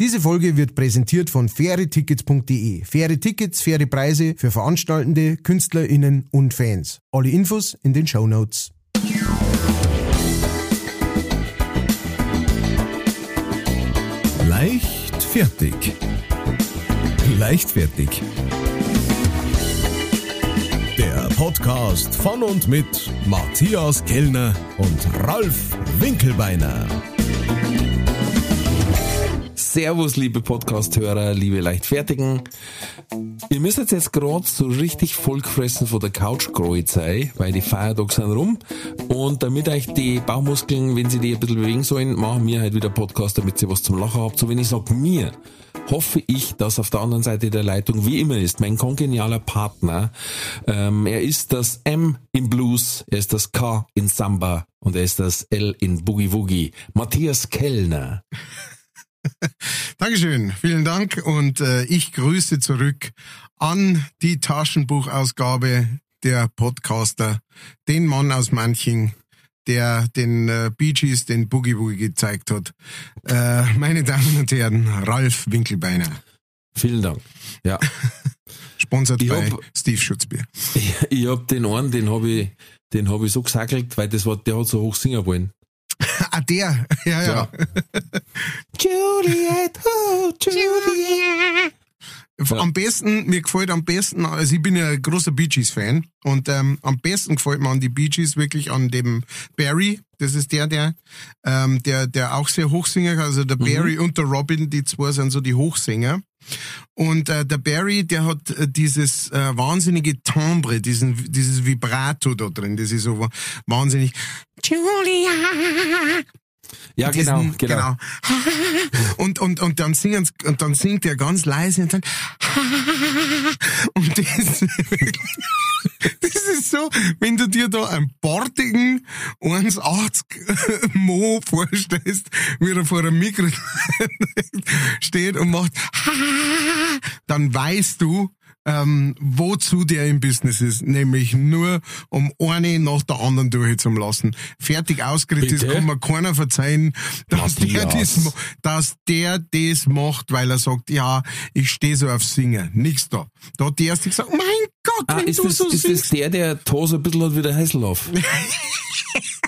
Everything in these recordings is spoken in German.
Diese Folge wird präsentiert von fairetickets.de. Faire Tickets, faire Preise für Veranstaltende, KünstlerInnen und Fans. Alle Infos in den Show Notes. Leicht fertig. Der Podcast von und mit Matthias Kellner und Ralf Winkelbeiner. Servus, liebe Podcast-Hörer, liebe Leichtfertigen. Ihr müsst jetzt gerade so richtig vollgefressen von der Couch sein, weil die Feiertage sind rum. Und damit euch die Bauchmuskeln, wenn sie die ein bisschen bewegen sollen, machen wir halt wieder Podcast, damit ihr was zum Lachen habt. So wenn ich sag mir, hoffe ich, dass auf der anderen Seite der Leitung wie immer ist mein kongenialer Partner. Ähm, er ist das M im Blues, er ist das K in Samba und er ist das L in Boogie Woogie. Matthias Kellner. Dankeschön, vielen Dank und äh, ich grüße zurück an die Taschenbuchausgabe der Podcaster, den Mann aus Manching, der den äh, Bee Gees den Boogie Woogie gezeigt hat. Äh, meine Damen und Herren, Ralf Winkelbeiner. Vielen Dank. Ja. Sponsert bei hab, Steve Schutzbier. Ich, ich hab den einen, den habe ich, den habe ich so gesackelt, weil das war, der hat so hoch singen wollen. ah, der. Ja, ja. ja. Juliet, oh, Juliet. Ja. Am besten, mir gefällt am besten, also ich bin ja ein großer Bee Gees Fan und ähm, am besten gefällt mir an die Bee Gees wirklich an dem Barry, das ist der, der, ähm, der, der auch sehr Hochsinger, also der mhm. Barry und der Robin, die zwei sind so die Hochsänger. Und äh, der Barry, der hat äh, dieses äh, wahnsinnige Timbre, diesen, dieses Vibrato da drin, das ist so wahnsinnig. Julia, ja, genau, diesen, genau, genau. Und, und, und dann singen, und dann singt er ganz leise und dann, und das, das ist so, wenn du dir da einen bortigen 1,80 Mo vorstellst, wie er vor einem Mikro steht und macht, dann weißt du, ähm, wozu der im Business ist, nämlich nur um eine nach der anderen durchzulassen. Fertig ausgeredet ist, kann man keiner verzeihen, dass der, das, dass der das macht, weil er sagt, ja, ich stehe so auf Singen. Nichts da. Da hat die erste gesagt, mein Gott, ah, wenn ist du das, so ist das der, der Tose ein bisschen hat wie der Heißelauf?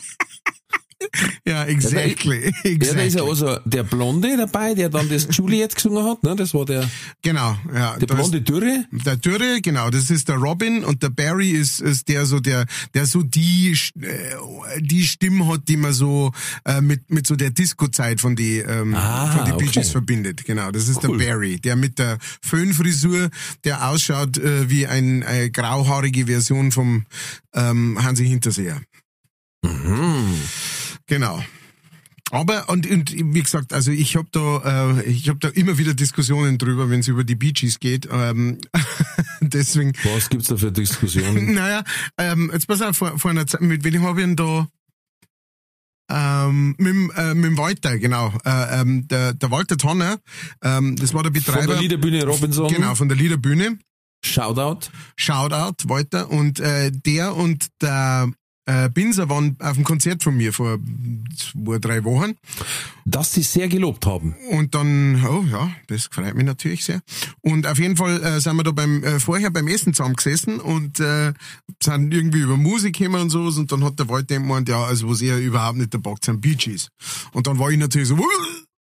ja, exactly. exactly. Ja, da ist ja also der Blonde dabei, der dann das Juliet gesungen hat, ne? Das war der. Genau, ja. Der blonde Dürre. Der Dürre, genau. Das ist der Robin und der Barry ist, ist der so der, der so die, äh, die Stimme hat, die man so äh, mit mit so der Disco-Zeit von die ähm, ah, von die okay. verbindet. Genau, das ist cool. der Barry, der mit der Föhnfrisur, der ausschaut äh, wie ein, eine grauhaarige Version vom ähm, Hansi Hinterseher. Mhm. Genau. Aber und, und wie gesagt, also ich habe da äh, ich habe da immer wieder Diskussionen drüber, wenn es über die Bee Gees geht. Ähm, deswegen. Was gibt's da für Diskussionen? naja, ähm, jetzt pass auf, vor, vor einer Zeit, mit wem habe ich denn da? Ähm, mit, äh, mit dem Walter, genau. Äh, ähm, der, der Walter Tonner, ähm, das war der Betreiber. Von der Liederbühne Robinson. Genau, von der Liederbühne. Shoutout. Shoutout, Walter. Und äh, der und der äh, Binser waren auf dem Konzert von mir vor zwei, drei Wochen. Dass sie sehr gelobt haben. Und dann, oh ja, das freut mich natürlich sehr. Und auf jeden Fall äh, sind wir da beim äh, vorher beim Essen zusammen gesessen und äh, sind irgendwie über Musik gekommen und so und dann hat der Walter gemeint, ja, also was er überhaupt nicht der Bock sind Bee Gees. Und dann war ich natürlich so,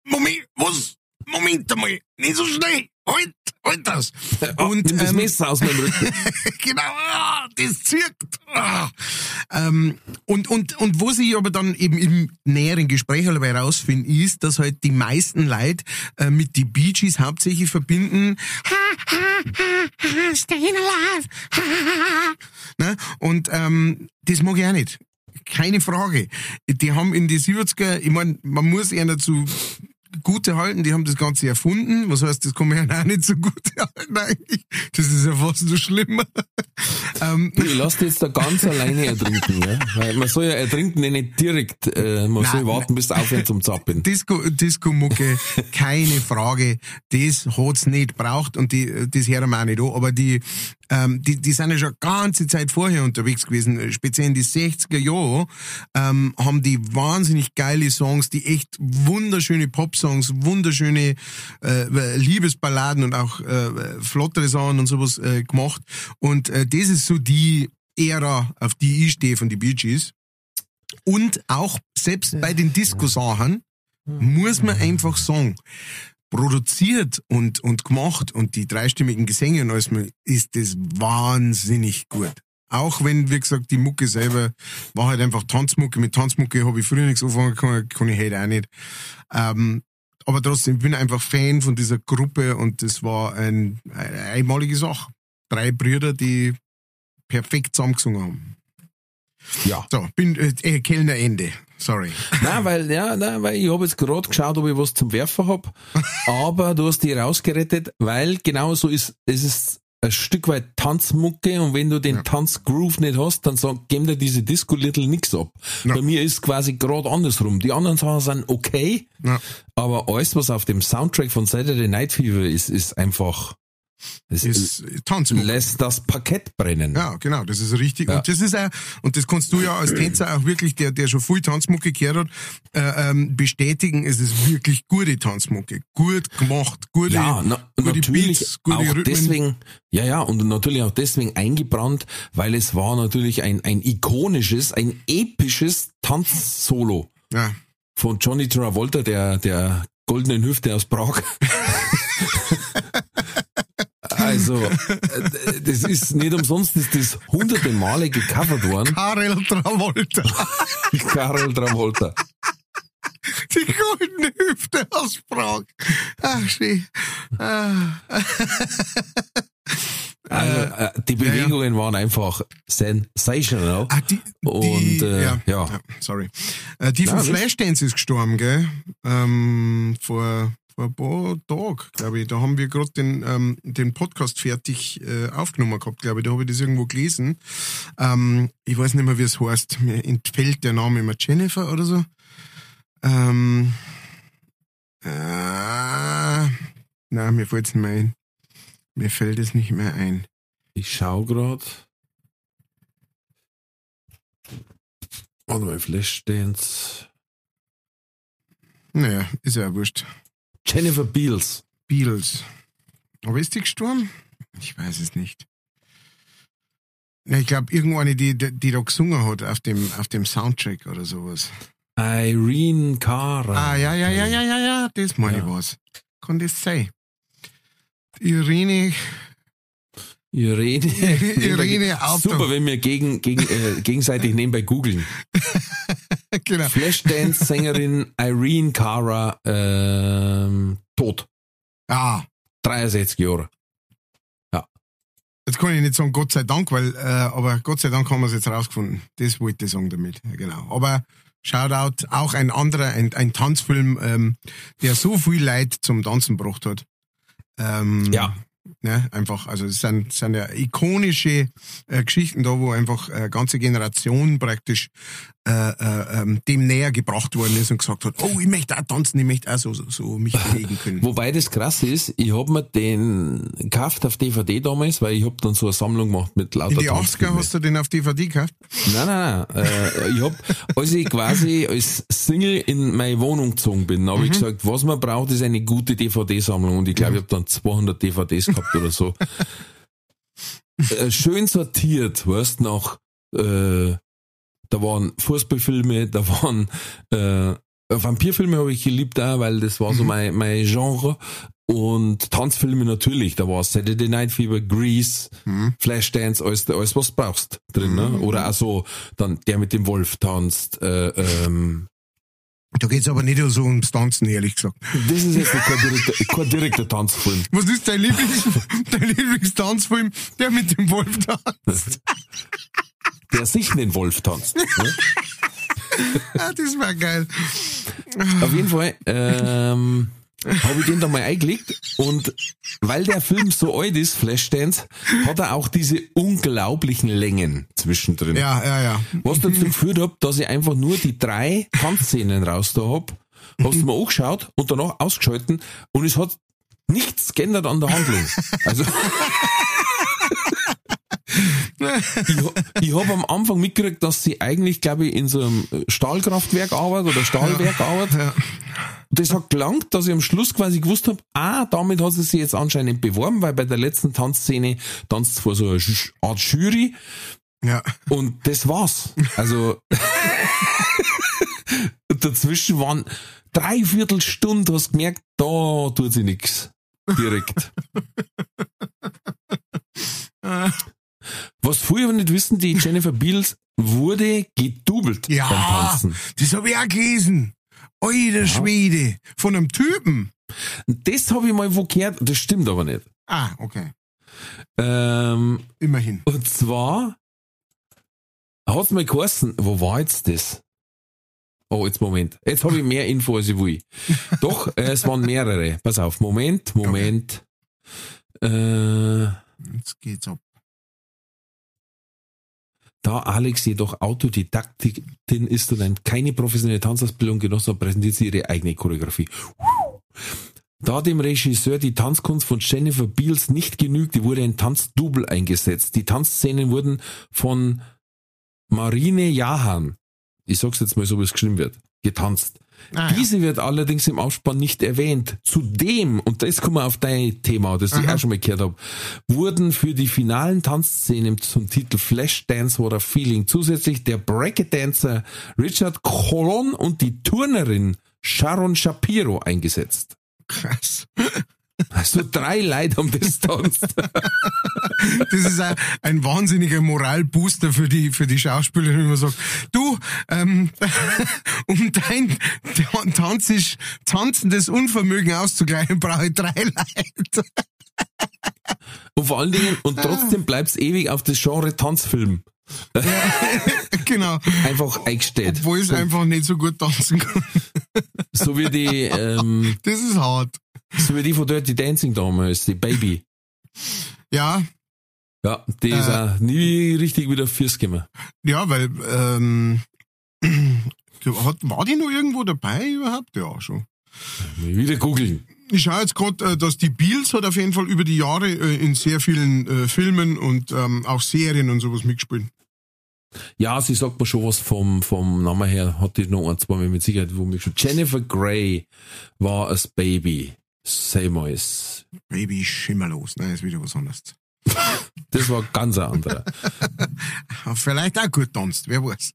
Moment, was? Moment einmal, nicht so schnell, halt, halt das. Und Nimm das ähm, Messer aus meinem Rücken. genau, ah, das zirkt. Ah. Ähm, und, und, und wo sich aber dann eben im näheren Gespräch herausfinden, ist, dass halt die meisten Leute äh, mit die Bee Gees hauptsächlich verbinden, ha, ha, ha, ha, staying alive, ha, ha, ha. Ne? Und ähm, das mag ich auch nicht keine Frage. Die haben in die 70er, ich meine, man muss eher dazu Gute halten, die haben das Ganze erfunden. Was heißt, das kann man ja auch nicht so gut halten eigentlich. Das ist ja fast nur schlimmer. ähm, ich lass dich jetzt da ganz alleine ertrinken, ja? Weil man soll ja ertrinken nicht direkt, äh, man nein, soll warten, bis es aufhört zum Zappen. Disco, Disco-Mucke, keine Frage. Das hat's nicht braucht und die, das hören wir auch nicht an. Aber die, ähm, die, die sind ja schon ganze Zeit vorher unterwegs gewesen, speziell in die 60er Jahre, ähm, haben die wahnsinnig geile Songs, die echt wunderschöne Pop-Songs, wunderschöne äh, Liebesballaden und auch äh, flottere Sachen und sowas äh, gemacht. Und äh, das ist so die Ära, auf die ich stehe von die Bee Gees. Und auch selbst bei den Disco-Sachen muss man einfach sagen, produziert und, und gemacht und die dreistimmigen Gesänge und alles, ist das wahnsinnig gut. Auch wenn, wie gesagt, die Mucke selber war halt einfach Tanzmucke. Mit Tanzmucke habe ich früher nichts anfangen können, kann ich heute auch nicht. Ähm, aber trotzdem, ich bin einfach Fan von dieser Gruppe und das war ein, eine einmalige Sache. Drei Brüder, die perfekt zusammengesungen haben. Ja. So, bin äh, Kellner Ende. Sorry. Nein, weil, ja, nein, weil ich habe jetzt gerade geschaut, ob ich was zum Werfen hab. aber du hast die rausgerettet, weil genau so ist, es ist ein Stück weit Tanzmucke und wenn du den ja. Tanzgroove nicht hast, dann sag, geben dir diese Disco Little nix ab. Ja. Bei mir ist quasi gerade andersrum. Die anderen Sachen sind okay, ja. aber alles, was auf dem Soundtrack von Saturday Night Fever ist, ist einfach es ist Tanzmucke. Lässt das Parkett brennen. Ja, genau, das ist richtig. Ja. Und das ist auch, und das kannst du ja als Tänzer auch wirklich, der, der schon viel Tanzmucke gehört hat, äh, ähm, bestätigen, es ist wirklich gute Tanzmucke. Gut gemacht, gute, ja, na, gute natürlich Beats, gute auch Rhythmen. deswegen, ja, ja, und natürlich auch deswegen eingebrannt, weil es war natürlich ein, ein ikonisches, ein episches Tanzsolo. Ja. Von Johnny Travolta, der, der goldenen Hüfte aus Prag. Also, äh, das ist nicht umsonst, ist das hunderte Male gecovert worden. Karel Travolta. Karel Travolta. Die goldene Hüfte aus Prag. Ach, schön. Ah. Also, äh, die Bewegungen ja, ja. waren einfach sensational. Ah, die, die, und äh, ja, ja. sorry. Äh, die von Flashdance ist gestorben, gell? Ähm, vor vor ein paar Tagen, glaube ich. Da haben wir gerade den, ähm, den Podcast fertig äh, aufgenommen gehabt, glaube ich. Da habe ich das irgendwo gelesen. Ähm, ich weiß nicht mehr, wie es heißt. Mir entfällt der Name immer Jennifer oder so. Ähm, äh, nein, mir fällt es nicht mehr ein. Mir fällt es nicht mehr ein. Ich schau gerade. Warte mal, Flashdance. Naja, ist ja wurscht. Jennifer Beals. Beals. Aber ist die gestorben? Ich weiß es nicht. Ich glaube, irgendeine, die, die da gesungen hat auf dem, auf dem Soundtrack oder sowas. Irene Cara. Ah, ja, ja, ja, ja, ja, ja, das meine ja. ich was. Kann das sein? Irene. Irene. Irene. Super, wenn wir gegen, gegen, äh, gegenseitig nebenbei googeln. genau. Flashdance-Sängerin Irene Cara ähm, tot. Ah. 63 Jahre. Ja. Jetzt kann ich nicht sagen, Gott sei Dank, weil, äh, aber Gott sei Dank haben wir es jetzt rausgefunden. Das wollte ich sagen damit. Ja, genau. Aber Shoutout, auch ein anderer, ein, ein Tanzfilm, ähm, der so viel Leid zum Tanzen gebracht hat. Ähm, ja. Ne, einfach, also es sind, sind ja ikonische äh, Geschichten da, wo einfach äh, ganze Generationen praktisch äh, äh, ähm, dem näher gebracht worden ist und gesagt hat, oh, ich möchte auch tanzen, ich möchte auch so, so, so mich bewegen können. Wobei das krass ist, ich hab mir den gekauft auf DVD damals, weil ich hab dann so eine Sammlung gemacht mit lauter In die 80er hast du den auf DVD gekauft? Nein, nein, nein. Äh, ich hab, als ich quasi als Single in meine Wohnung gezogen bin, habe mhm. ich gesagt, was man braucht, ist eine gute DVD-Sammlung und ich glaube, ich hab dann 200 DVDs gehabt oder so. äh, schön sortiert, weißt nach äh, da waren Fußballfilme, da waren äh, Vampirfilme habe ich geliebt auch, weil das war so mhm. mein, mein Genre. Und Tanzfilme natürlich, da war Saturday Night Fever, Grease, mhm. Flashdance, alles, alles was du brauchst drin. Ne? Mhm. Oder auch so, dann der mit dem Wolf tanzt. Äh, ähm, da geht's aber nicht so ums Tanzen, ehrlich gesagt. Das ist jetzt kein direkter, kein direkter Tanzfilm. Was ist dein, Lieblings, dein Lieblingstanzfilm? Der mit dem Wolf tanzt. der sich den Wolf tanzt. Ne? ah, das war geil. Auf jeden Fall ähm, habe ich den da mal eingelegt und weil der Film so alt ist, Flashdance, hat er auch diese unglaublichen Längen zwischendrin. Ja, ja, ja. Was dazu geführt hat, dass ich einfach nur die drei Tanzszenen raus da hab, hast du mir angeschaut und danach ausgeschalten und es hat nichts geändert an der Handlung. Also ich, ich habe am Anfang mitgekriegt, dass sie eigentlich, glaube ich, in so einem Stahlkraftwerk arbeitet oder Stahlwerk arbeitet. Ja. Das hat gelangt, dass ich am Schluss quasi gewusst habe, ah, damit hat sie sich jetzt anscheinend beworben, weil bei der letzten Tanzszene tanzt vor so einer Art Jury Ja. und das war's. Also dazwischen waren dreiviertel Stunde, hast gemerkt, da tut sie nix. Direkt. Was aber nicht wissen, die Jennifer Beals wurde gedoubelt beim Ja, Tanzen. das habe ich auch gelesen. Alter Schwede. Von einem Typen. Das habe ich mal wo gehört, das stimmt aber nicht. Ah, okay. Ähm, Immerhin. und zwar hat's mal geheißen, wo war jetzt das? Oh, jetzt Moment. Jetzt habe ich mehr Info als ich will. Doch, äh, es waren mehrere. Pass auf, Moment, Moment. Äh, Jetzt geht's ab. Da Alex jedoch Autodidaktin ist und ein- keine professionelle Tanzausbildung genossen hat, präsentiert sie ihre eigene Choreografie. Da dem Regisseur die Tanzkunst von Jennifer Beals nicht genügte, wurde ein Tanzdouble eingesetzt. Die Tanzszenen wurden von Marine Jahan, ich sag's jetzt mal so, wie es geschrieben wird, getanzt. Ah, ja. Diese wird allerdings im Aufspann nicht erwähnt. Zudem, und das kommen wir auf dein Thema, das ich Aha. auch schon mal gehört habe, wurden für die finalen Tanzszenen zum Titel Flashdance oder Feeling zusätzlich der Breakdancer Richard Colon und die Turnerin Sharon Shapiro eingesetzt. Krass. Also drei Leute haben das tanzt. Das ist ein, ein wahnsinniger Moralbooster für die, für die Schauspielerin, wenn man sagt, du, ähm, um dein tanzisch, tanzendes Unvermögen auszugleichen, brauche ich drei Leute. Und vor allen Dingen, und trotzdem bleibt's ewig auf das Genre Tanzfilm genau. einfach eingestellt. Obwohl ich so, einfach nicht so gut tanzen kann. so wie die, ähm, Das ist hart. So wie die von Dirty Dancing damals, die Baby. Ja, Ja, die ist Äh. auch nie richtig wieder fürs gekommen. ja, weil, ähm, hat, war die noch irgendwo dabei überhaupt? Ja, schon. Wieder googeln. Ich schaue jetzt gerade, dass die Beals hat auf jeden Fall über die Jahre äh, in sehr vielen äh, Filmen und ähm, auch Serien und sowas mitgespielt. Ja, sie sagt mir schon was vom, vom Namen her, hat die noch ein, zwei Mal mit Sicherheit wo mich schon. Jennifer Grey war als Baby. Same as. Baby schimmerlos. Nein, ist wieder was anderes. Das war ganz ein anderer. Vielleicht auch gut tanzt, wer weiß.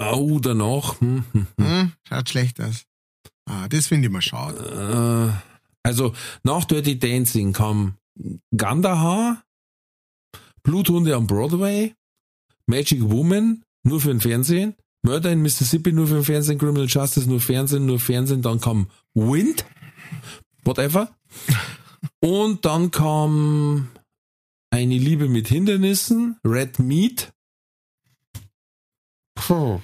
oh, danach. Hm, hm, hm. Hm, schaut schlecht aus. Ah, das finde ich mal schade. Äh, also, nach Dirty Dancing kam Gandahar, Bluthunde am Broadway, Magic Woman, nur für den Fernsehen, Murder in Mississippi, nur für Fernsehen, Criminal Justice, nur Fernsehen, nur Fernsehen, dann kam Wind, whatever. Und dann kam eine Liebe mit Hindernissen, Red Meat. Puh.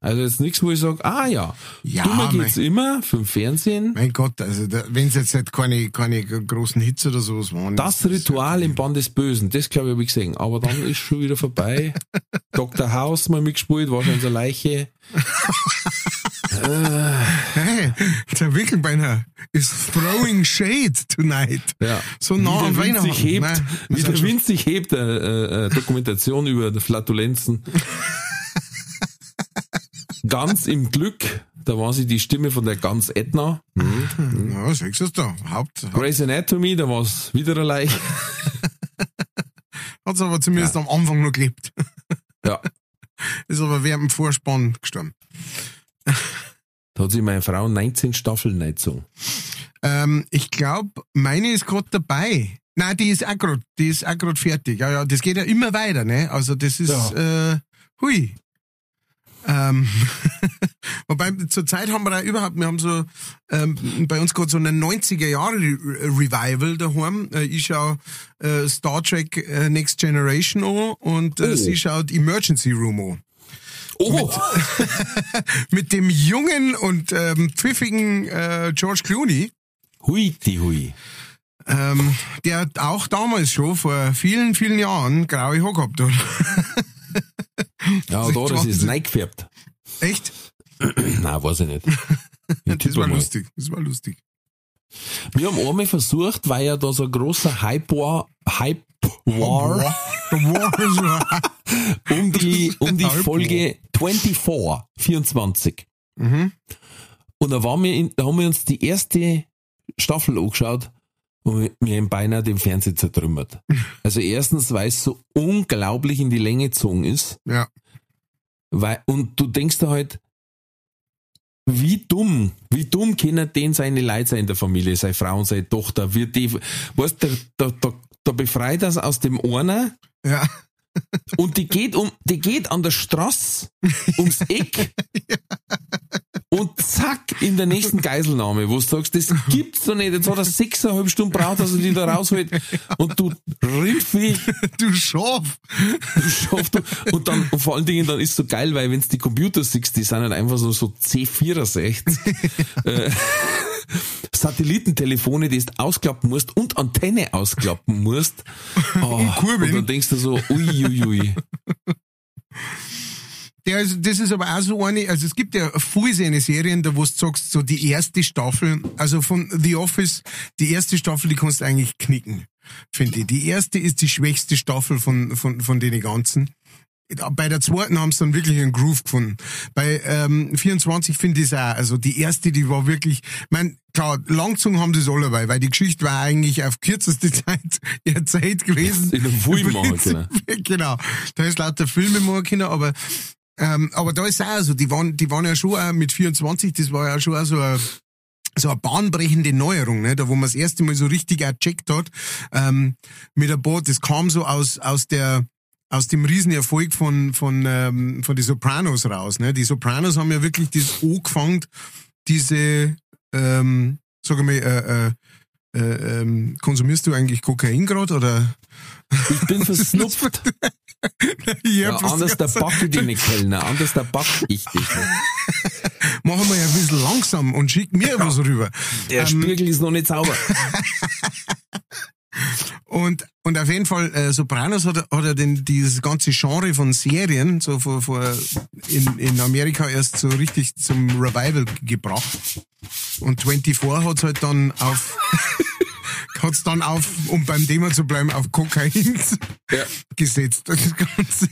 Also jetzt nichts, wo ich sage, ah ja, Ja, dummer mein, geht's immer den Fernsehen. mein Gott, also wenn es jetzt nicht keine, keine großen Hits oder sowas waren. Das Ritual im Band des Bösen, das glaube ich habe ich gesehen. Aber dann ist schon wieder vorbei. Dr. House mal mitgespielt, war schon in der Leiche. Hey, der Wickelbeiner is throwing shade tonight. Ja. So nah Wind Weihnachten. sich hebt, Nein, wie der Wind sich hebt, äh, äh, äh, Dokumentation über die Flatulenzen. Ganz im Glück, da war sie die Stimme von der Gans Edna. Hm. schon- Ja, siehst du es da. Haupt, Haupt Grey's Anatomy, da war es wieder eine Leiche. hat's aber zumindest am Anfang noch gelebt. Ja. Ist aber während dem Vorspann gestorben. Da hat sich meine Frau 19 Staffeln nicht so. Ähm, ich glaube, meine ist gerade dabei. Nein, die ist auch gerade, die ist auch gerade fertig. Ja, ja, das geht ja immer weiter, ne? Also das ist, äh, hui. Ähm, wobei zur Zeit haben wir da überhaupt, wir haben so ähm, bei uns gerade so eine 90er Jahre Re- Revival daheim. Äh, ich schaue äh, Star Trek äh, Next Generation an und äh, Oh. sie schaut Emergency Room an. Oh! Mit dem jungen und ähm, pfiffigen äh, George Clooney. Hui, die hui. Ähm, der auch damals schon vor vielen, vielen Jahren graue Haare gehabt hat. Ja, Das ist da das ist reingefärbt. Echt? Nein, weiß ich nicht. Ich Das war mal. lustig. Das war lustig. Wir haben einmal versucht, weil ja da so ein großer Hype war, Hype war, um die, um die Folge 24, 24. Mhm. Und da, waren wir in, da haben wir uns die erste Staffel angeschaut und wir haben beinahe den Fernseher zertrümmert. Also erstens, weil es so unglaublich in die Länge gezogen ist, Ja. weil, und du denkst da halt, wie dumm, wie dumm können den seine Leute sein in der Familie, seine Frau und seine Tochter, wird die, weißt du, da, da, da befreit das aus dem einer Ja. und die geht um, die geht an der Straße ums Eck und zack, in der nächsten Geiselnahme, wo du sagst, das gibt's doch nicht, jetzt hat er sechseinhalb Stunden braucht, dass er die da rausholt und du Riffy, Du Schaf. du schaffst du, und dann, und vor allen Dingen, dann ist so geil, weil wenn's die Computer siehst, die sind halt einfach so, so C64, äh, Satellitentelefone, die du ausklappen musst und Antenne ausklappen musst. Oh, Kurbeln. und dann denkst du so, uiuiui. Ui, ui. Der ist, das ist aber auch so eine, also es gibt ja viele seine Serien, da wo du sagst, so die erste Staffel, also von The Office, die erste Staffel, die kannst du eigentlich knicken, finde ich. Die erste ist die schwächste Staffel von, von, von den ganzen. Bei der zweiten haben sie dann wirklich einen Groove gefunden. Bei ähm, 24 finde ich es auch, also die erste, die war wirklich, ich mein, klar, langgezogen haben das alle dabei, weil die Geschichte war eigentlich auf kürzeste Zeit erzählt gewesen. In einem Film machen können. genau. Da ist lauter Filme machen können, aber ähm, aber da ist auch so, die waren, die waren ja schon auch mit 24, das war ja schon auch so ein so eine bahnbrechende Neuerung, ne? da wo man das erste Mal so richtig gecheckt hat, ähm, mit ein paar, das kam so aus, aus der, aus dem Riesenerfolg von, von, ähm, von den Sopranos raus, ne? Die Sopranos haben ja wirklich das angefangen, diese, ähm, sag mal, äh, äh, äh, ähm, konsumierst du eigentlich Kokain gerade oder? Ich bin versnupft. Ja, anders der back ich dich nicht, Kellner. Anders der back ich dich nicht. Machen wir ja ein bisschen langsam und schick mir was rüber. Der Spiegel ist noch nicht sauber. Und, und auf jeden Fall, äh, Sopranos hat, hat er den, dieses ganze Genre von Serien so vor, vor in, in Amerika erst so richtig zum Revival gebracht. Und 24 hat's halt dann auf, hat's dann auf, um beim Thema zu bleiben, auf Kokain Ja. gesetzt. Das Ganze.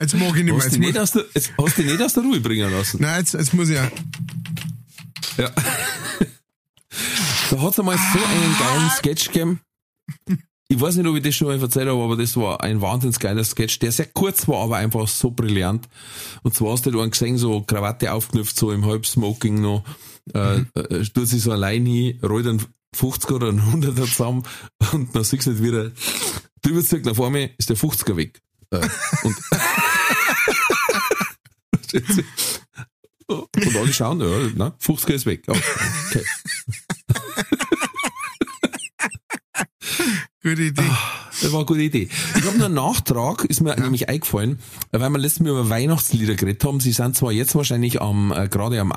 Jetzt mag ich nicht mehr. Hast Jetzt nicht aus der, jetzt hast du nicht aus der Ruhe bringen lassen. nein, jetzt, jetzt muss ich ja. Ja. Da hat's einmal so einen geilen Sketch gegeben. Ich weiß nicht, ob ich das schon mal erzählt habe, aber das war ein wahnsinnig geiler Sketch, der sehr kurz war, aber einfach so brillant. Und zwar hast du da einen gesehen, so Krawatte aufknüpft, so im Halbsmoking noch, äh, äh, tut sich so allein hin, rollt einen 50er oder einen 100er zusammen und dann siehst du nicht wieder, drüber zurück nach vorne, ist der 50er weg. Äh, und, und alle schauen, ja, na, 50er ist weg. Oh, okay. Gute Idee. Das war eine gute Idee. Ich habe noch einen Nachtrag, ist mir nämlich eingefallen, weil wir letztes Mal über Weihnachtslieder geredet haben. Sie sind zwar jetzt wahrscheinlich am, äh, gerade am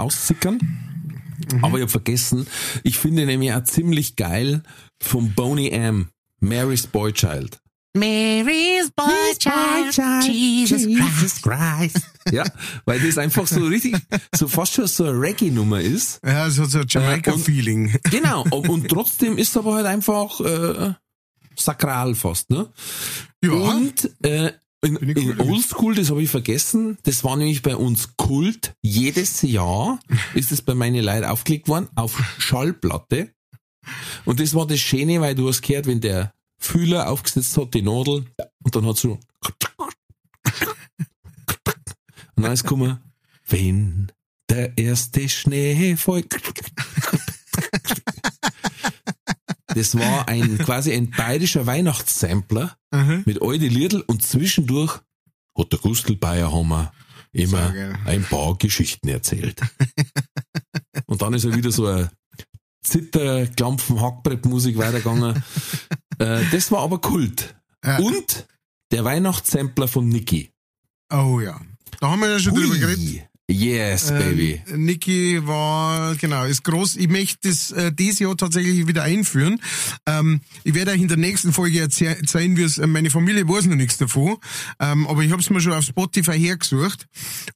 Aussickern, aber ich habe vergessen, ich finde nämlich auch ziemlich geil vom Boney M. Mary's Boy Child. Mary's boy child, Jesus, Christ. Ja, weil das einfach so richtig, so fast schon so eine Reggae-Nummer ist. Ja, es hat so ein Jamaika-Feeling. Genau, und, und trotzdem ist aber halt einfach äh, sakral fast, ne? Ja. Und äh, ich in cool damit. Oldschool, das habe ich vergessen, das war nämlich bei uns Kult. Jedes Jahr ist es bei meinen Leuten aufgelegt worden auf Schallplatte. Und das war das Schöne, weil du hast gehört, wenn der Fühler aufgesetzt hat, die Nadel, und dann hat so und dann ist gekommen, wenn der erste Schnee fällt. Das war ein quasi ein bayerischer Weihnachtssampler Aha. mit die Liedl und zwischendurch hat der Gustl Bayerhammer immer ein paar Geschichten erzählt. und dann ist er wieder so ein Zitter, Klampfen, Hackbrettmusik weitergegangen. äh, das war aber Kult. Ja. Und der Weihnachtssampler von Niki. Oh ja. Da haben wir ja schon drüber geredet. Yes, baby. Ähm, Niki war, genau, ist groß. Ich möchte das äh, dieses Jahr tatsächlich wieder einführen. Ähm, ich werde euch in der nächsten Folge erzählen, wie es, äh, meine Familie weiß noch nichts davon. Ähm, aber ich habe es mir schon auf Spotify hergesucht.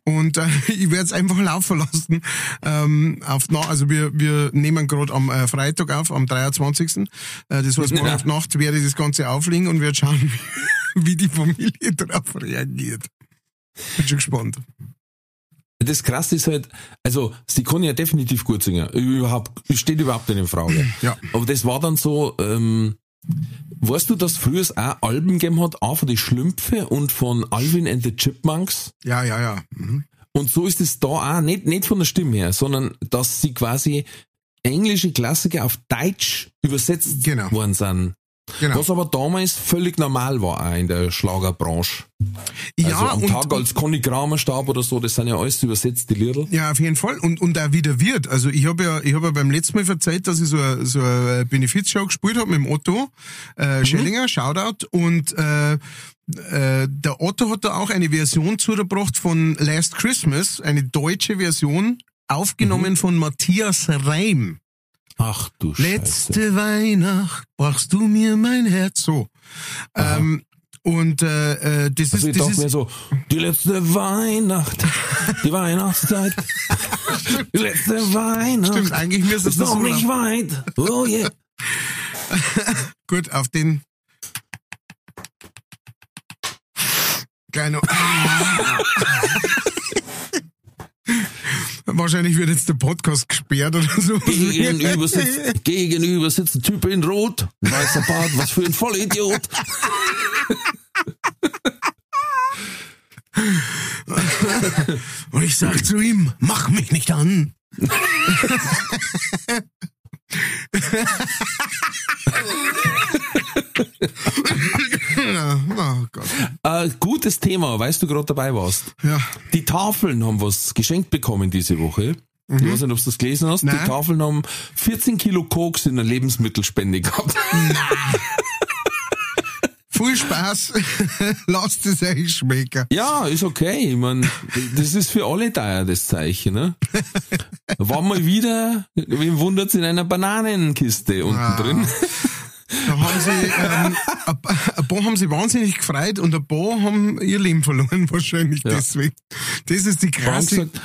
Und äh, ich werde es einfach laufen lassen. Ähm, auf, na, also wir, wir nehmen gerade am äh, Freitag auf, am 23. Äh, das heißt, morgen auf Nacht werde ich das Ganze auflegen und werde schauen, wie die Familie darauf reagiert. Bin schon gespannt. Das Krasse ist halt, also sie kann ja definitiv gut singen. Überhaupt, steht überhaupt nicht in Frage. Ja. Aber das war dann so, ähm, weißt du, dass früher es auch Alben gegeben hat, auch von die Schlümpfe und von Alvin and the Chipmunks? Ja, ja, ja. Mhm. Und so ist es da auch, nicht, nicht von der Stimme her, sondern dass sie quasi englische Klassiker auf Deutsch übersetzt Genau. worden sind. Genau. Was aber damals völlig normal war auch in der Schlagerbranche. Also ja, am und, Tag als Conny Kramer starb oder so, das sind ja alles übersetzte Lieder. Ja, auf jeden Fall. Und, und auch wieder wird. Also ich habe ja, ich habe ja beim letzten Mal verzeiht, dass ich so eine, so eine Benefizshow gespielt habe mit dem Otto äh, Schellinger, Shoutout. Und äh, äh, der Otto hat da auch eine Version zugebracht von Last Christmas, eine deutsche Version, aufgenommen von Matthias Reim. Ach du Scheiße. Letzte Weihnacht brachst du mir mein Herz. So. Ähm, und äh, äh, das Also ist, ich das dachte mir ist so, die letzte Weihnacht, die Weihnachtszeit, die letzte Weihnacht. stimmt, eigentlich müsste es ist noch so nicht weit. Oh yeah. Gut, auf den. Kleiner. Wahrscheinlich wird jetzt der Podcast gesperrt oder so. Gegenüber sitzt, gegenüber sitzt ein Typ in Rot, weißer Bart, was für ein Vollidiot. Und ich sag zu ihm, mach mich nicht an. oh Gott. Äh, gutes Thema, weißt du gerade dabei warst. Ja. Die Tafeln haben was geschenkt bekommen diese Woche. Ich weiß nicht, ob du das gelesen hast. Nein. Die Tafeln haben 14 Kilo Koks in der Lebensmittelspende gehabt. Viel Spaß. Lasst es euch schmecken. Ja, ist okay. Ich mein, das ist für alle teuer, das Zeichen. Ne? War mal wieder, wem wundert's, in einer Bananenkiste unten Ah. drin. Da haben sie, ähm, ein, pa- ein paar haben sich wahnsinnig gefreut und ein paar haben ihr Leben verloren, wahrscheinlich Ja. deswegen. Das ist die krasse. gesagt,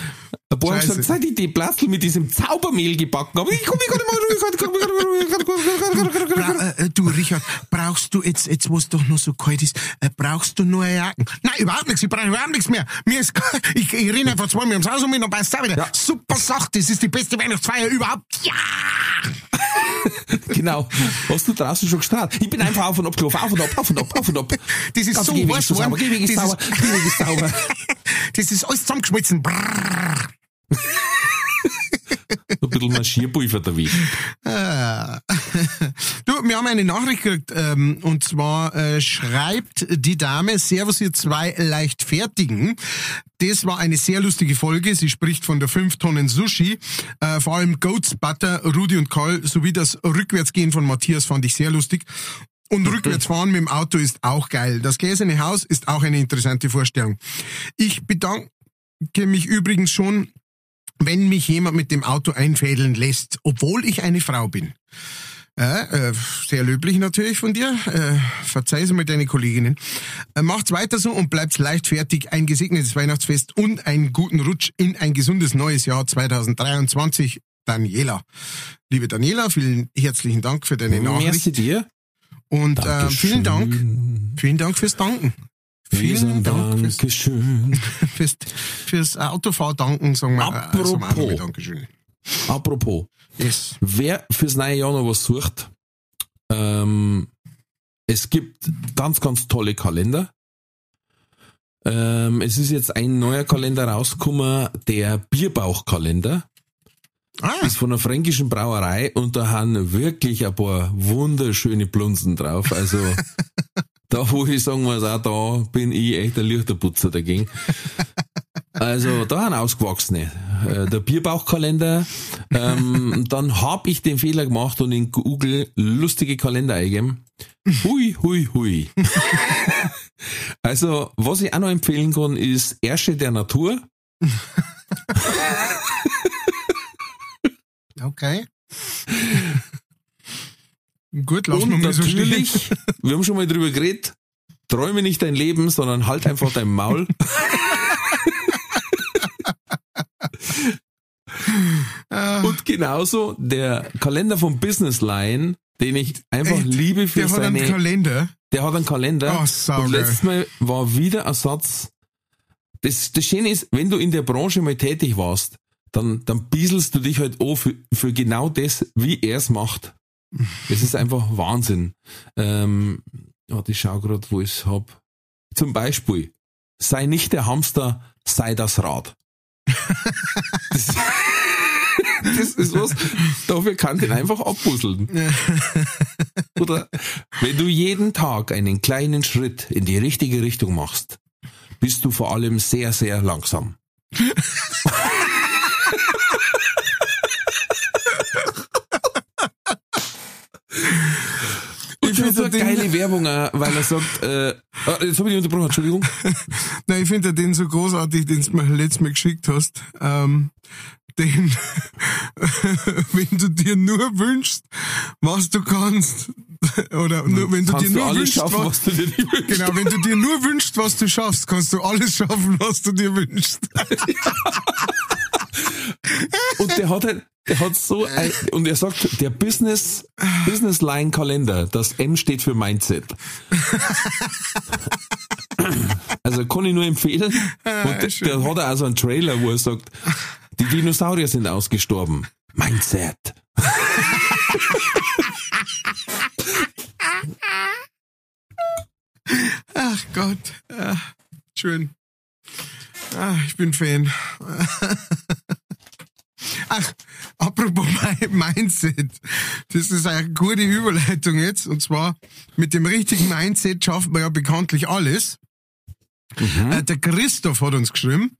paar haben Scheiße. gesagt, ich die Plastel mit diesem Zaubermehl gebacken habe, ich komm, ich kann nicht mehr, ich kann- ich kann- ich kann- ich kann- ich kann- ich kann- ich kann- Bra äh, du, Richard, brauchst du jetzt, jetzt wo es doch noch so kalt ist, äh, brauchst du nur eine Jacken? Nein, überhaupt nichts, ich brauche überhaupt nichts mehr. Mir ist, ich, ich renne einfach zwei Mal ums Haus um mich und passt auch wieder. Ja. Super Sache, das ist die beste Weihnachtsfeier überhaupt. Ja! Genau. Hast du draußen schon gestartet? Ich bin einfach auf und ab gelaufen, auf und ab, auf und ab, auf und ab. Das ist Ganz so Gehweg heiß ist so sauber. Gehweg ist Das sauber, ist- Gehweg ist sauber. Das ist alles zusammengeschmolzen. Brrr. Ein bisschen Marschierpulver erwischt. Ah. Du, wir haben eine Nachricht gekriegt, ähm, und zwar äh, schreibt die Dame, Servus ihr zwei Leichtfertigen. Das war eine sehr lustige Folge. Sie spricht von der 5 Tonnen Sushi. Äh, vor allem Goats Butter, Rudi und Karl sowie das Rückwärtsgehen von Matthias fand ich sehr lustig. Und rückwärts fahren mit dem Auto ist auch geil. Das gläserne Haus ist auch eine interessante Vorstellung. Ich bedanke mich übrigens schon wenn mich jemand mit dem Auto einfädeln lässt, obwohl ich eine Frau bin. Ja, äh, sehr löblich natürlich von dir. Äh, verzeih mal deine Kolleginnen. Äh, macht's weiter so und bleibt's leichtfertig. Ein gesegnetes Weihnachtsfest und einen guten Rutsch in ein gesundes neues Jahr 2023. Daniela. Liebe Daniela, vielen herzlichen Dank für deine Merci Nachricht. dir. Und äh, vielen Dank. Vielen Dank fürs Danken. Vielen Dank fürs, Dankeschön. fürs, fürs sagen wir. äh, sagen wir auch noch mal Dankeschön. Apropos, Yes. wer fürs neue Jahr noch was sucht, ähm, es gibt ganz, ganz tolle Kalender. Ähm, es ist jetzt ein neuer Kalender rausgekommen, der Bierbauchkalender. Ah, Ist von einer fränkischen Brauerei und da haben wirklich ein paar wunderschöne Blunzen drauf. Also da wo ich sagen muss, auch da bin ich echt ein Lichterputzer dagegen. Also da haben ausgewachsene. Äh, Der Bierbauchkalender. Ähm, dann hab ich den Fehler gemacht und in Google lustige Kalender eingegeben. Hui, hui, hui. Also, was ich auch noch empfehlen kann, ist Ersche der Natur. Okay. Gut, Und mal so natürlich, wir haben schon mal drüber geredet, träume nicht dein Leben, sondern halt einfach dein Maul. Ah, Und genauso der Kalender vom Business Line, den ich einfach Echt? liebe für der hat einen seine, Kalender. der hat einen Kalender. Oh, saugeil. und letztes Mal war wieder ein Satz. Das, das Schöne ist, wenn du in der Branche mal tätig warst, dann, dann bieselst du dich halt auch für, für genau das, wie er es macht. Das ist einfach Wahnsinn. Ähm, warte, ich schau grad, wo ich es hab. Zum Beispiel, sei nicht der Hamster, sei das Rad. Das, das ist was, dafür kann den einfach abbusseln. Oder wenn du jeden Tag einen kleinen Schritt in die richtige Richtung machst, bist du vor allem sehr, sehr langsam. Ich finde so geile Werbung, auch, weil er sagt, äh, ah, jetzt habe ich dich unterbrochen, Entschuldigung. Nein, ich finde den so großartig, den du mir letztes Mal geschickt hast. Ähm, den, wenn du dir nur wünschst, was du kannst, oder nur, wenn du Kannst dir du nur alles wünschst, schaffen, was, was du dir nicht wünschst. genau, wenn du dir nur wünschst, was du schaffst, kannst du alles schaffen, was du dir wünschst. Und der hat halt, der hat so ein, und er sagt, der Business, Business Line Kalender, das M steht für Mindset. Also kann ich nur empfehlen. Und der, der hat auch so einen Trailer, wo er sagt, die Dinosaurier sind ausgestorben. Mindset. Ach Gott, ah, schön. Ah, ich bin Fan. Ach, apropos Mi- Mindset. Das ist eine gute Überleitung jetzt. Und zwar, mit dem richtigen Mindset schafft man ja bekanntlich alles. Äh, der Christoph hat uns geschrieben.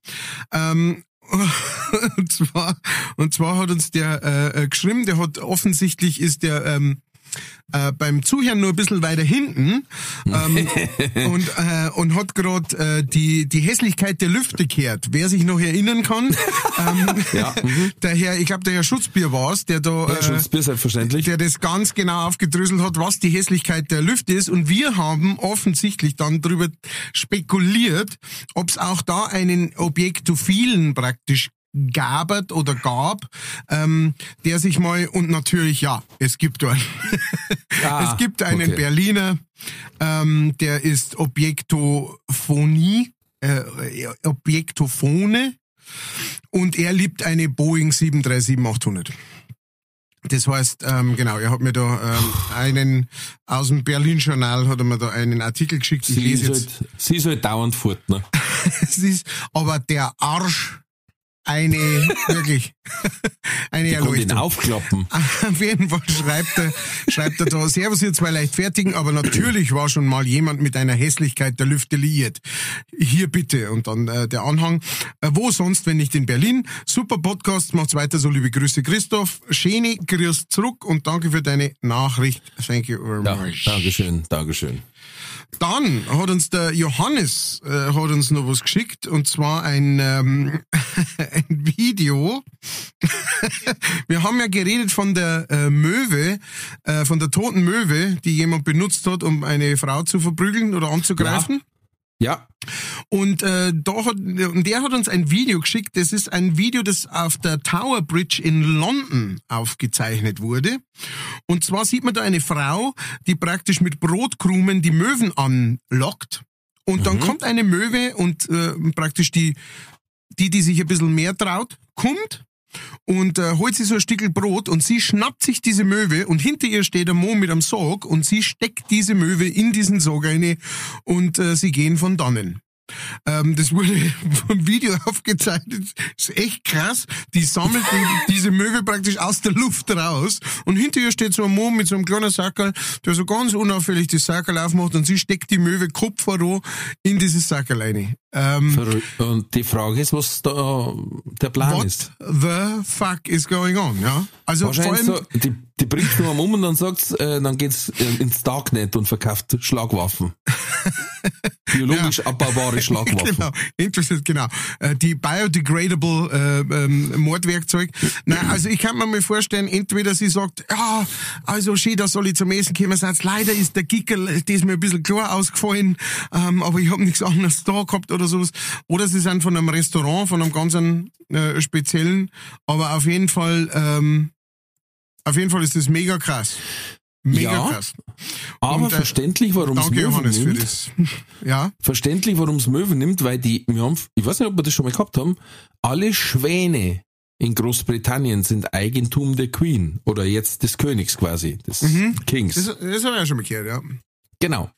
Ähm, und zwar, und zwar hat uns der äh, äh, geschrieben, der hat offensichtlich ist der ähm, äh, beim Zuhören nur ein bisschen weiter hinten ähm, und, äh, und hat gerade äh, die, die Hässlichkeit der Lüfte gehört. Wer sich noch erinnern kann, ähm, Ja, mhm. der Herr, ich glaube, der Herr Schutzbier war's, der da Ja, äh, Schutzbier selbstverständlich. der das ganz genau aufgedröselt hat, was die Hässlichkeit der Lüfte ist. Und wir haben offensichtlich dann darüber spekuliert, ob es auch da einen Objektophilen praktisch gabert oder gab, ähm, der sich mal, und natürlich, ja, es gibt einen. Ah, es gibt einen okay. Berliner, ähm, der ist Objektophonie, äh, Objektophone, und er liebt eine Boeing 737-800. Das heißt, ähm, genau, er hat mir da ähm, einen aus dem Berlin Journal hat er mir da einen Artikel geschickt. Ich Sie lese ist, jetzt. halt, sie ist halt dauernd fort, ne? Es ist aber der Arsch eine wirklich eine Die kann den Erleuchtung. aufklappen. Auf jeden Fall schreibt er, schreibt er da, Servus ihr zwei Leichtfertigen, aber natürlich war schon mal jemand mit einer Hässlichkeit der Lüfte liiert. Hier bitte. Und dann äh, der Anhang. Äh, wo sonst, wenn nicht in Berlin? Super Podcast, macht's weiter so, liebe Grüße Christoph. Schöne Grüß zurück und danke für deine Nachricht. Thank you very Ja, much. Dankeschön, Dankeschön. Dann hat uns der Johannes äh, hat uns noch was geschickt und zwar ein, ähm, ein Video. Wir haben ja geredet von der äh, Möwe, äh, von der toten Möwe, die jemand benutzt hat, um eine Frau zu verprügeln oder anzugreifen. Ja, Und äh, und der hat uns ein Video geschickt. Das ist ein Video, das auf der Tower Bridge in London aufgezeichnet wurde. Und zwar sieht man da eine Frau, die praktisch mit Brotkrumen die Möwen anlockt. Und dann kommt eine Möwe und äh, praktisch die, die, die sich ein bisschen mehr traut, kommt und äh, holt sie so ein Stückel Brot und sie schnappt sich diese Möwe und hinter ihr steht ein Mo mit einem Sog und sie steckt diese Möwe in diesen Sog rein und äh, sie gehen von dannen. Ähm, das wurde vom Video aufgezeichnet. ist echt krass. Die sammelt die, diese Möwe praktisch aus der Luft raus und hinter ihr steht so ein Mo mit so einem kleinen Sackerl, der so ganz unauffällig das Sackerl aufmacht und sie steckt die Möwe kopfvoran in dieses Sackerl rein. Ähm. Und die Frage ist, was da der Plan what ist. the fuck is going on? Ja, also vor Wahrscheinlich allem, so, die, die bringt nur am um und dann sagt's, äh, dann geht's äh, ins Darknet und verkauft Schlagwaffen. Biologisch abbaubare Schlagwaffen. genau, interessiert, genau. Äh, Die biodegradable äh, ähm, Mordwerkzeug. Nein, also ich kann mir mal vorstellen, entweder sie sagt, ja, also schön, da soll ich zum Essen kommen, sagt, leider ist der Gickel, der ist mir ein bisschen klar ausgefallen, ähm, aber ich habe nichts anderes da gehabt oder sowas. Oder sie sind von einem Restaurant, von einem ganz äh, speziellen, aber auf jeden Fall, ähm, auf jeden Fall ist das mega krass. Mega Ja, krass. Aber Und, äh, verständlich, warum es Möwen Johannes, für nimmt. das. Ja. Verständlich, warum es Möwen nimmt, weil die, wir haben, ich weiß nicht, ob wir das schon mal gehabt haben, alle Schwäne in Großbritannien sind Eigentum der Queen oder jetzt des Königs quasi, des Kings. Das, das habe ich ja schon mal gehört, ja. Genau.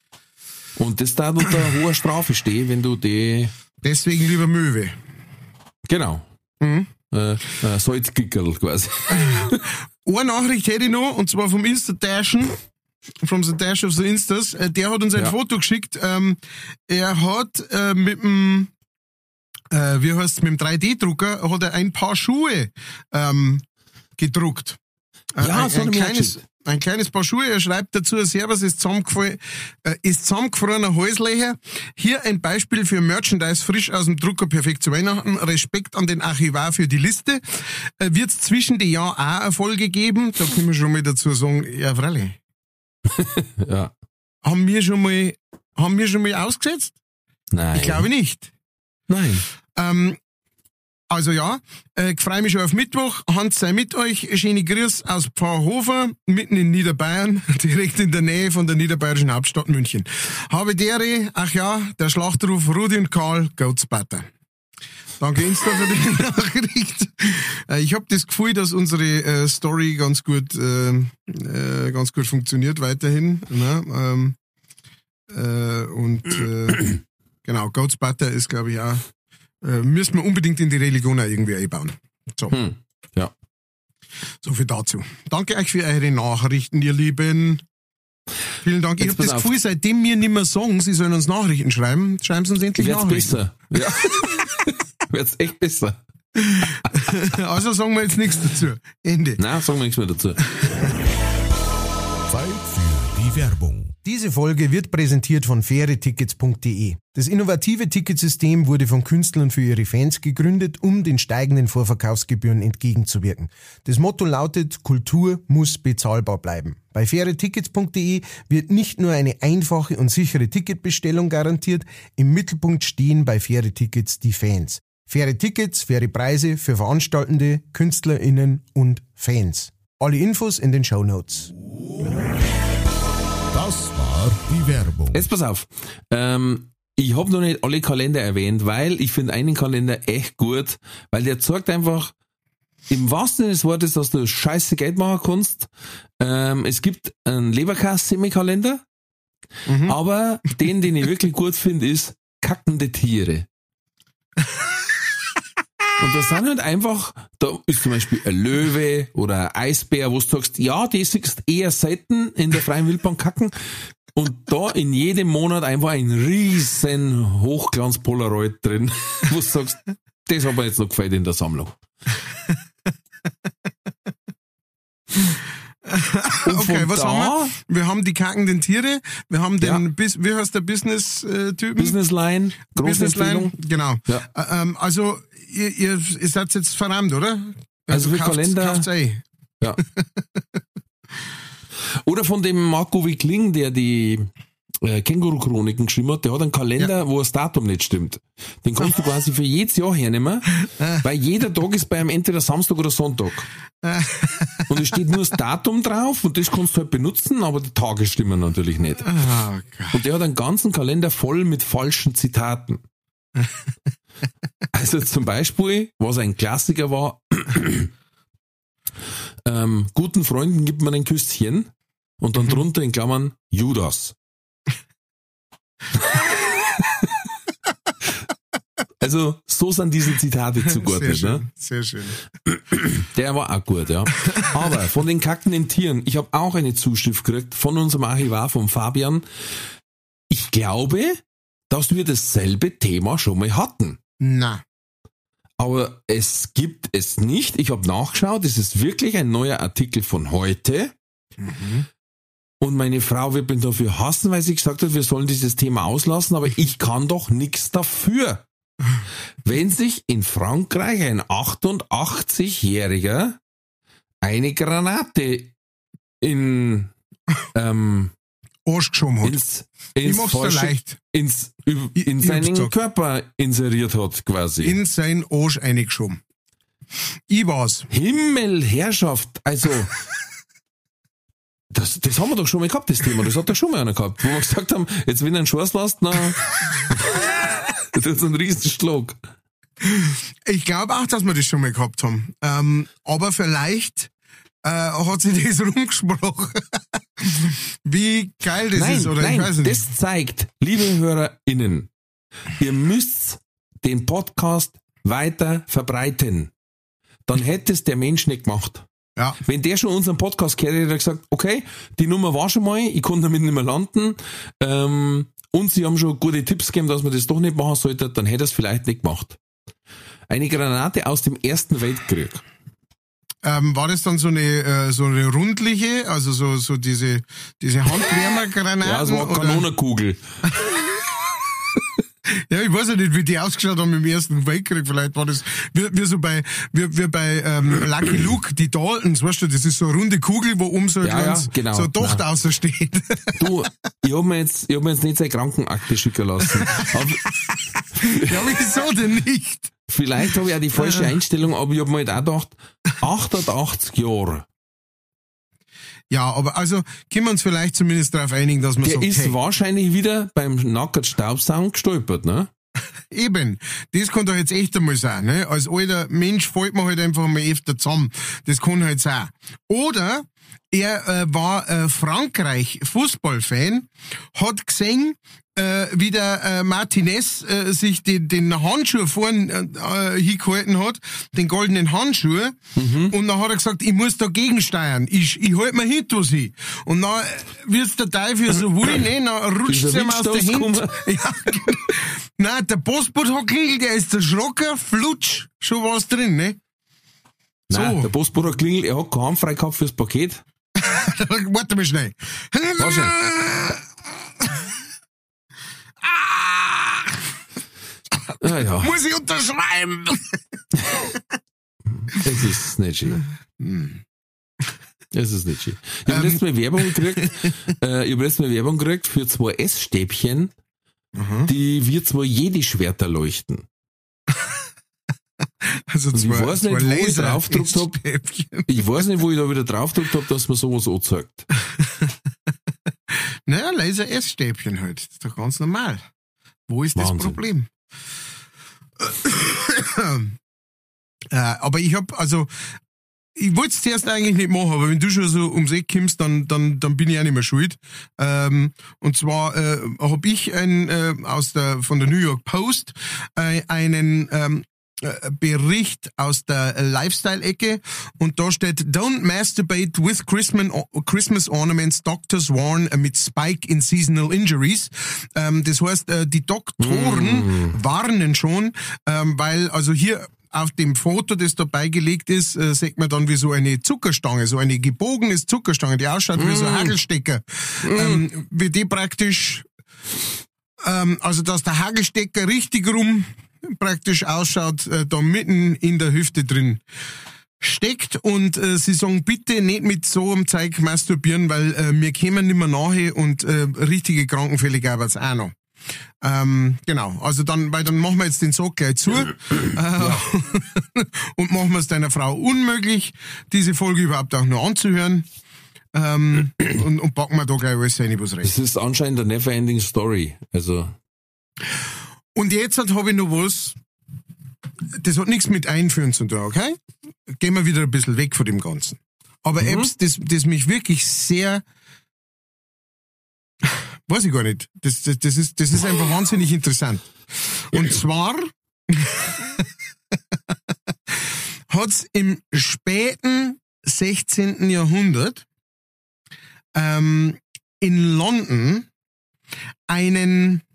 Und das da unter hoher Strafe stehen, wenn du die, Deswegen lieber Möwe. genau, Mhm. äh, äh, Salzgickel quasi. Eine Nachricht hätte ich noch, und zwar vom Insta-Dashen, from the Dash of the Instas. Äh, Der hat uns ein Ja. Foto geschickt. Ähm, er hat äh, mit dem, äh, wie heißt mit dem 3D-Drucker, hat er ein paar Schuhe ähm, gedruckt. Äh, Ja, ein, so ein, kleines. Ein kleines Paar Schuhe. Er schreibt dazu, Servus ist zusammengefallen, äh, ist zusammengefrorener Halslöcher. Hier ein Beispiel für Merchandise frisch aus dem Drucker, perfekt zu Weihnachten. Respekt an den Archivar für die Liste. Äh, Wird es zwischen den Jahren auch Erfolge geben? Da können wir schon mal dazu sagen, ja, freilich. ja. Haben wir schon mal, haben wir schon mal ausgesetzt? Nein. Ich glaube nicht. Nein. Ähm, also ja, äh, ich freue mich schon auf Mittwoch. Hans sei mit euch. Schöne Grüß aus Pfarrhofer, mitten in Niederbayern, direkt in der Nähe von der niederbayerischen Hauptstadt München. Habe dere, ach ja, der Schlachtruf Rudi und Karl, Goats Butter. Danke Insta für die Nachricht. Äh, ich habe das Gefühl, dass unsere äh, Story ganz gut, äh, äh, ganz gut funktioniert weiterhin. Ne? Ähm, äh, und äh, genau, Goats Butter ist, glaube ich, auch äh, müssen wir unbedingt in die Religion auch irgendwie einbauen. So, Hm. Ja. so viel dazu. Danke euch für eure Nachrichten, ihr Lieben. Vielen Dank. Ich Jetzt habe das auf. Gefühl, seitdem wir nicht mehr sagen, sie sollen uns Nachrichten schreiben, schreiben sie uns endlich Wird's Nachrichten. besser. Ja. Wird's echt besser. Also sagen wir jetzt nichts dazu. Ende. Na, sagen wir nichts mehr dazu. Zeit für die Werbung. Diese Folge wird präsentiert von fairetickets.de. Das innovative Ticketsystem wurde von Künstlern für ihre Fans gegründet, um den steigenden Vorverkaufsgebühren entgegenzuwirken. Das Motto lautet, Kultur muss bezahlbar bleiben. Bei fairetickets.de wird nicht nur eine einfache und sichere Ticketbestellung garantiert, im Mittelpunkt stehen bei faire Tickets die Fans. Faire Tickets, faire Preise für Veranstaltende, KünstlerInnen und Fans. Alle Infos in den Show Notes. Das war die Werbung. Jetzt pass auf. Ähm, ich habe noch nicht alle Kalender erwähnt, weil ich finde einen Kalender echt gut, weil der zeigt einfach im wahrsten Sinne des Wortes, dass du scheiße Geld machen kannst. Ähm, es gibt einen Leberkass-Semi-Kalender, aber den, den ich wirklich gut finde, ist kackende Tiere. Und das sind halt einfach, da ist zum Beispiel ein Löwe oder ein Eisbär, wo du sagst, ja, die siehst eher selten in der freien Wildbahn kacken. Und da in jedem Monat einfach ein riesen Hochglanz-Polaroid drin, wo du sagst, das hat mir jetzt noch gefällt in der Sammlung. Und Okay, was haben wir? Wir haben die kackenden Tiere, wir haben den, Ja. Bis, wie heißt der Business-Typen? Businessline, große Empfehlung. genau. Ja. Ähm, also, ihr, ihr, ihr seid jetzt verrammt, oder? Also für kauft's- Kalender- kauft's ein. Ja. Oder von dem Marco Wickling, der die äh, Känguru-Chroniken geschrieben hat, der hat einen Kalender, wo das Datum nicht stimmt. Den kannst du quasi für jedes Jahr hernehmen, weil jeder Tag ist bei einem entweder Samstag oder Sonntag. Und es steht nur das Datum drauf und das kannst du halt benutzen, aber die Tage stimmen natürlich nicht. Ah, Gott. Und der hat einen ganzen Kalender voll mit falschen Zitaten. Also zum Beispiel, was ein Klassiker war, ähm, guten Freunden gibt man ein Küsschen und dann drunter in Klammern Judas. also so sind diese Zitate Sehr zugeordnet. schön, Ne? sehr schön. Der war auch gut, ja. Aber von den kackenden Tieren, ich habe auch eine Zuschrift gekriegt von unserem Archivar, vom Fabian. Ich glaube, dass wir dasselbe Thema schon mal hatten. Na, Aber es gibt es nicht. Ich habe nachgeschaut, es ist wirklich ein neuer Artikel von heute. Und meine Frau wird mich dafür hassen, weil sie gesagt hat, wir sollen dieses Thema auslassen, aber ich kann doch nichts dafür. Wenn sich in Frankreich ein 88-Jähriger eine Granate in, ähm, Arsch geschoben hat. ins, Ich ins, mach's dir falsche- leicht. ins, in Ich- ich seinen gesagt. Körper inseriert hat, quasi. In sein Arsch eingeschoben. Ich war's. Himmel, Herrschaft, also. Das, das haben wir doch schon mal gehabt, das Thema. Das hat doch schon mal einer gehabt, wo wir gesagt haben, jetzt wenn du einen Schuss lässt, na, das ist ein Riesenschlag. Ich glaube auch, dass wir das schon mal gehabt haben. Ähm, aber vielleicht äh, hat sich das rumgesprochen. Wie geil das nein, ist, oder nein, ich weiß nicht. das zeigt, liebe HörerInnen, ihr müsst den Podcast weiter verbreiten. Dann hätte es der Mensch nicht gemacht. Ja. Wenn der schon unseren Podcast gehört, hätte er gesagt, okay, die Nummer war schon mal, ich konnte damit nicht mehr landen, ähm, und sie haben schon gute Tipps gegeben, dass man das doch nicht machen sollte, dann hätte er es vielleicht nicht gemacht. Eine Granate aus dem Ersten Weltkrieg. Ähm, war das dann so eine äh, so eine rundliche, also so so diese diese Handwärmergranaten? Ja, es war eine Kanonenkugel. Ja, ich weiß ja nicht, wie die ausgeschaut haben im Ersten Weltkrieg. Vielleicht war das wie, wie so bei wie, wie bei ähm, Lucky Luke, die Daltons, weißt du, das ist so eine runde Kugel, wo um so, ein Ja, ja, genau. so eine Tochter Nein. außer steht. Du, ich hab mir jetzt, ich hab mir jetzt nicht seine Krankenakte schicken lassen. Aber ja, wieso denn nicht? vielleicht habe ich auch die falsche Einstellung, aber ich hab mir halt auch gedacht, 88 Jahre. Ja, aber also können wir uns vielleicht zumindest darauf einigen, dass man Der sagt, ist hey, wahrscheinlich wieder beim nackert Staubsaugen gestolpert, ne? eben, das kann doch jetzt echt einmal sein. Ne? Als alter Mensch fällt man halt einfach mal öfter zusammen. Das kann halt sein. Oder er äh, war äh, Frankreich-Fußballfan, hat gesehen, äh, wie der äh, Martinez äh, sich den, den Handschuh vorn äh, äh, hingehalten hat, den goldenen Handschuh, und dann hat er gesagt, ich muss dagegen steuern, ich, ich halt mir hinter sie. Und dann äh, wird's der Teufel so wohl, ne, dann rutscht sie ihm aus der Hand. Ja, genau. Nein, der Postbote hat klingelt, der ist erschrocken, flutsch, schon was drin, ne? Nein, So. der Postbote hat klingelt, er hat keine Hand frei gehabt fürs Paket. Warte mal schnell. Warte. Ah ja, Muss ich unterschreiben? es ist nicht schön. Hm. Es ist nicht schön. Ich Ähm. habe letztes Mal Werbung gekriegt, äh, ich habe letztes Mal Werbung gekriegt für zwei Essstäbchen, Mhm. die wie zwei Jedi-Schwerter leuchten. Also Und ich zwei, weiß nicht, zwei wo ich Laser. Stäbchen. Ich weiß nicht, wo ich da wieder draufgedrückt habe, dass man sowas anzeigt. Naja, Laser-Essstäbchen halt. Das ist doch ganz normal. Wo ist das Wahnsinn. Problem? äh, aber ich hab, also, ich wollte es zuerst eigentlich nicht machen, aber wenn du schon so ums Eck kommst, dann, dann, dann bin ich auch nicht mehr schuld. Ähm, und zwar äh, habe ich ein, äh, aus der, von der New York Post äh, einen ähm, äh, Bericht aus der Lifestyle-Ecke und da steht Don't masturbate with Christmas, ornaments, doctors warn amid spike in seasonal injuries. Ähm, das heißt, äh, die Doktoren warnen schon, ähm, weil also hier auf dem Foto, das da beigelegt ist, äh, sieht man dann wie so eine Zuckerstange, so eine gebogene Zuckerstange, die ausschaut wie so ein Hagelstecker. Ähm, wie die praktisch ähm, also dass der Hagelstecker richtig rum praktisch ausschaut, äh, da mitten in der Hüfte drin steckt und äh, sie sagen, bitte nicht mit so einem Zeug masturbieren, weil äh, wir kämen nicht mehr nahe und äh, richtige Krankenfälle gab es auch noch. Ähm, genau, also dann, weil dann machen wir jetzt den Sack gleich zu äh, und machen wir es deiner Frau unmöglich, diese Folge überhaupt auch nur anzuhören ähm, und, und packen wir da gleich alles rein, was recht. Das ist anscheinend eine never-ending Story. Also, Und jetzt habe ich noch was, das hat nichts mit Einführen zu tun, okay? Gehen wir wieder ein bisschen weg von dem Ganzen. Aber Apps, das, das mich wirklich sehr, weiß ich gar nicht, das, das, das, ist, das ist einfach wahnsinnig interessant. Und zwar hat's im späten 16. Jahrhundert ähm, in London einen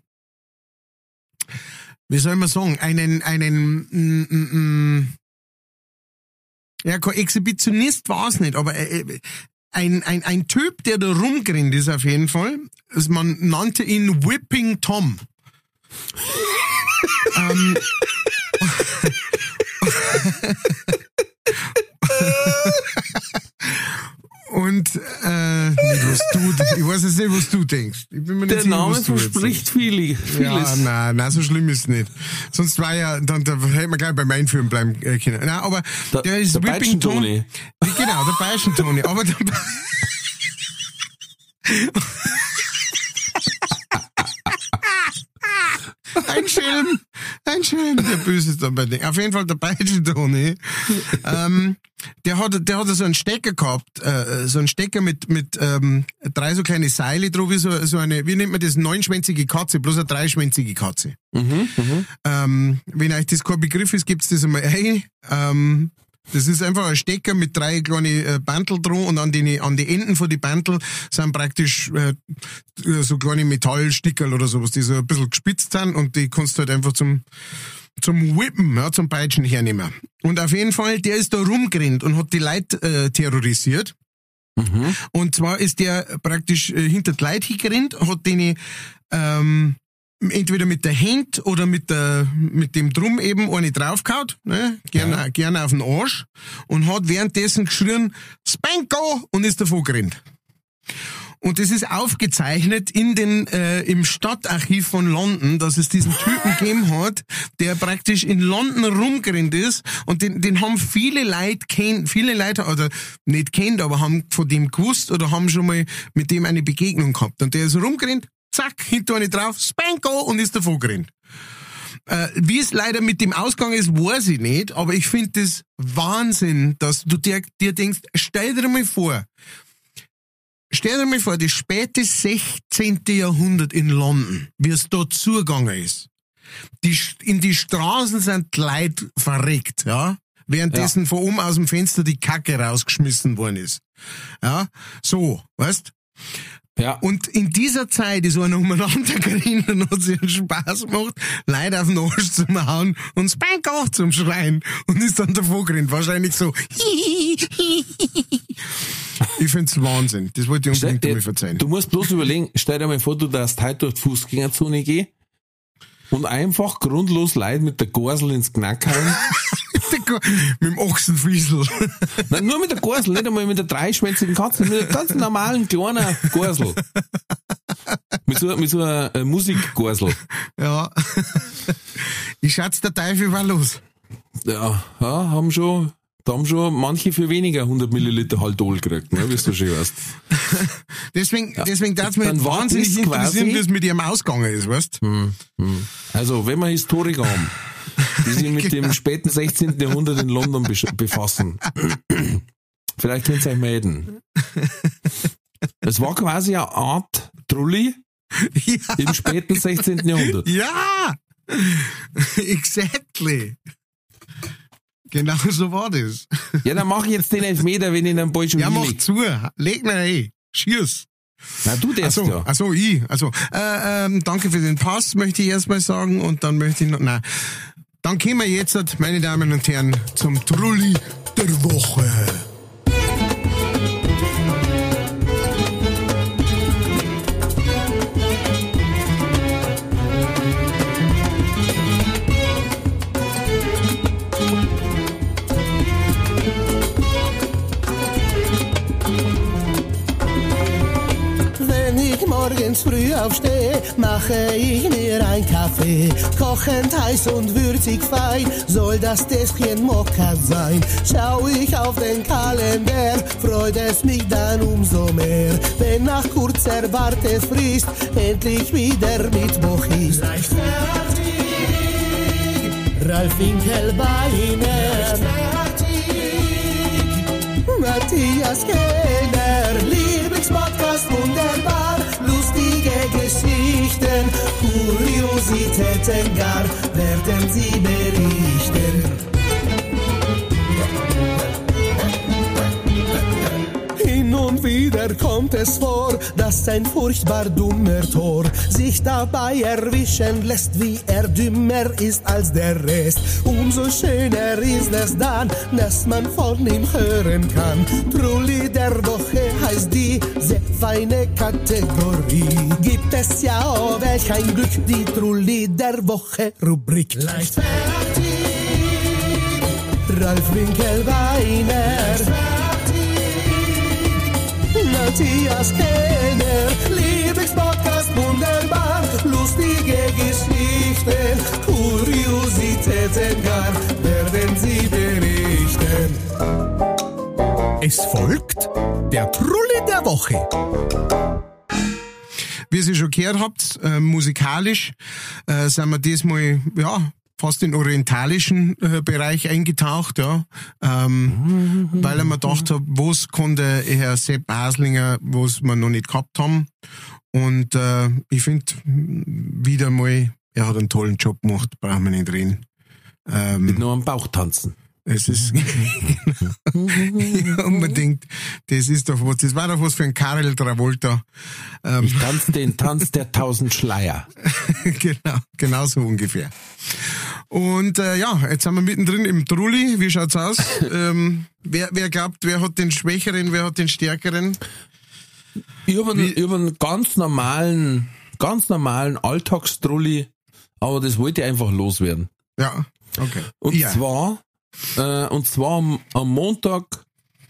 wie soll man sagen, einen, einen, mm, mm, mm, ja, kein Exhibitionist war es nicht, aber äh, ein, ein, ein Typ, der da rumgrinnt ist auf jeden Fall. Man nannte ihn Whipping Tom. ähm, Und äh, nicht, was du, ich weiß jetzt nicht, was du denkst. Ich bin mir nicht Der sicher, Name verspricht viel, Ja, vieles. nein, nein, so schlimm ist es nicht. Sonst war ja, dann da hätten wir gleich beim Einführen bleiben äh, können. Nein, aber Der- der ist der Whipping. Peitschen-Toni. Genau, der Bayerischen Toni. Aber der, Ein Schelm, ein Schelm, der Böse ist dabei. Auf jeden Fall der Bayerischen Toni. ähm, der hat, der hat so einen Stecker gehabt, äh, so einen Stecker mit, mit ähm, drei so kleine Seile drauf, wie so, so eine, wie nennt man das, neunschwänzige Katze, bloß eine dreischwänzige Katze. Mhm, mhm. Ähm, wenn euch das kein Begriff ist, gibt's das einmal ein. Ähm, das ist einfach ein Stecker mit drei kleine äh, Bantel dran und an die, an die Enden von die Bantel sind praktisch äh, so kleine Metallstickerl oder sowas, die so ein bisschen gespitzt sind und die kannst du halt einfach zum zum Whippen, ja, zum Peitschen hernehmen. Und auf jeden Fall, der ist da rumgerannt und hat die Leute äh, terrorisiert. Mhm. Und zwar ist der praktisch äh, hinter die Leute hingerannt, hat denen ähm, entweder mit der Hand oder mit der mit dem Drum eben eine draufgehauen, ne? gerne, gerne auf den Arsch und hat währenddessen geschrien, Spanko und ist davon gerannt. Und das ist aufgezeichnet in den, äh, im Stadtarchiv von London, dass es diesen Typen gegeben hat, der praktisch in London rumgerannt ist und den, den haben viele Leute kennt, viele Leute, oder nicht kennt, aber haben von dem gewusst oder haben schon mal mit dem eine Begegnung gehabt. Und der ist rumgerannt, zack, hinter eine drauf, Spanko und ist davon gerannt. Äh, wie es leider mit dem Ausgang ist, weiß ich nicht, aber ich finde das Wahnsinn, dass du dir, dir denkst, stell dir mal vor, Stell dir mal vor, das späte 16. Jahrhundert in London, wie es dort zugegangen ist. Die, in die Straßen sind die Leute verreckt, ja. Währenddessen von oben aus dem Fenster die Kacke rausgeschmissen worden ist. Ja, so, weißt? Ja. Und in dieser Zeit ist einer umeinander gerannt und sich Spaß gemacht, Leute auf den Arsch zu hauen und Spanko zum Schreien und ist dann davor gerannt. Wahrscheinlich so. ich find's Wahnsinn. Das wollte ich unbedingt einmal verzeihen. Du musst bloß überlegen, stell dir mal vor, du darfst heute durch die Fußgängerzone gehen und einfach grundlos Leid mit der Gorsel ins Knack hauen. mit dem Ochsenfiesel. Nein, nur mit der Gorsel, nicht einmal mit der dreischwänzigen Katze, mit einer ganz normalen kleinen Gorsel. Mit so, mit so einer äh, Musikgorsel. ja. Ich schätze, der Teufel war los. Ja, ja, haben schon, da haben schon manche für weniger 100 Milliliter Haldol gekriegt, ne, wie du schon weißt. Deswegen, deswegen darf mich Dann wahnsinnig interessieren, wie es mit ihrem ausgegangen ist, weißt? Also, wenn wir Historiker haben, die sich mit dem späten 16. Jahrhundert in London befassen, vielleicht könnt ihr euch melden. Es war quasi eine Art Trulli Ja. im späten 16. Jahrhundert. Ja! exactly. Genau so war das. Ja, dann mach ich jetzt den Elfmeter, wenn ich den Ball schon Ja, mach hinleg. zu. Leg mir ein. Schieß. Na, du darfst Achso, ja. also ich. Also, äh, ähm, danke für den Pass, möchte ich erstmal sagen. Und dann möchte ich noch, nein. Dann kommen wir jetzt, meine Damen und Herren, zum Trulli der Woche. Früh aufstehe, mache ich mir ein Kaffee. Kochend heiß und würzig fein, soll das Tässchen Mokka sein. Schau ich auf den Kalender, freut es mich dann umso mehr. Wenn nach kurzer Wartefrist endlich wieder Mittwoch ist. Leicht fertig, Ralf Winkelbeiner. Matthias Kellner, Lieblingspodcast wunderbar, Geschichten, Kuriositäten gar, werden sie berichten. Wieder kommt es vor, dass ein furchtbar dummer Tor sich dabei erwischen lässt, wie er dümmer ist als der Rest. Umso schöner ist es dann, dass man von ihm hören kann. Trulli der Woche heißt diese feine Kategorie. Gibt es ja, oh welch ein Glück, die Trulli der Woche Rubrik. Leicht Ralf Winkelbeiner. Matthias Kenner, Lieblingspodcast wunderbar, lustige Geschichten, Kuriositäten gar, werden sie berichten. Es folgt der Trulli der Woche. Wie ihr schon gehört habt, äh, musikalisch äh, sind wir diesmal, ja, fast in den orientalischen äh, Bereich eingetaucht, ja. Ähm, weil ich mir gedacht habe, was kann der Herr Sepp Aslinger, was wir noch nicht gehabt haben. Und äh, ich finde wieder mal, er hat einen tollen Job gemacht, brauchen wir nicht reden. Ähm, Mit nur am Bauch tanzen. Es ist ja, man denkt, das ist doch was, das war doch was für ein Karel Travolta. Ähm, Ich tanze den Tanz der tausend Schleier. genau, genau so ungefähr. Und äh, ja, jetzt sind wir mittendrin im Trulli. Wie schaut's aus? ähm, wer, wer glaubt, wer hat den Schwächeren, wer hat den Stärkeren? Habe einen, hab einen ganz normalen, ganz normalen Alltagstrulli, aber das wollte ich einfach loswerden. Ja, okay. Und ja. zwar, äh, und zwar am, am Montag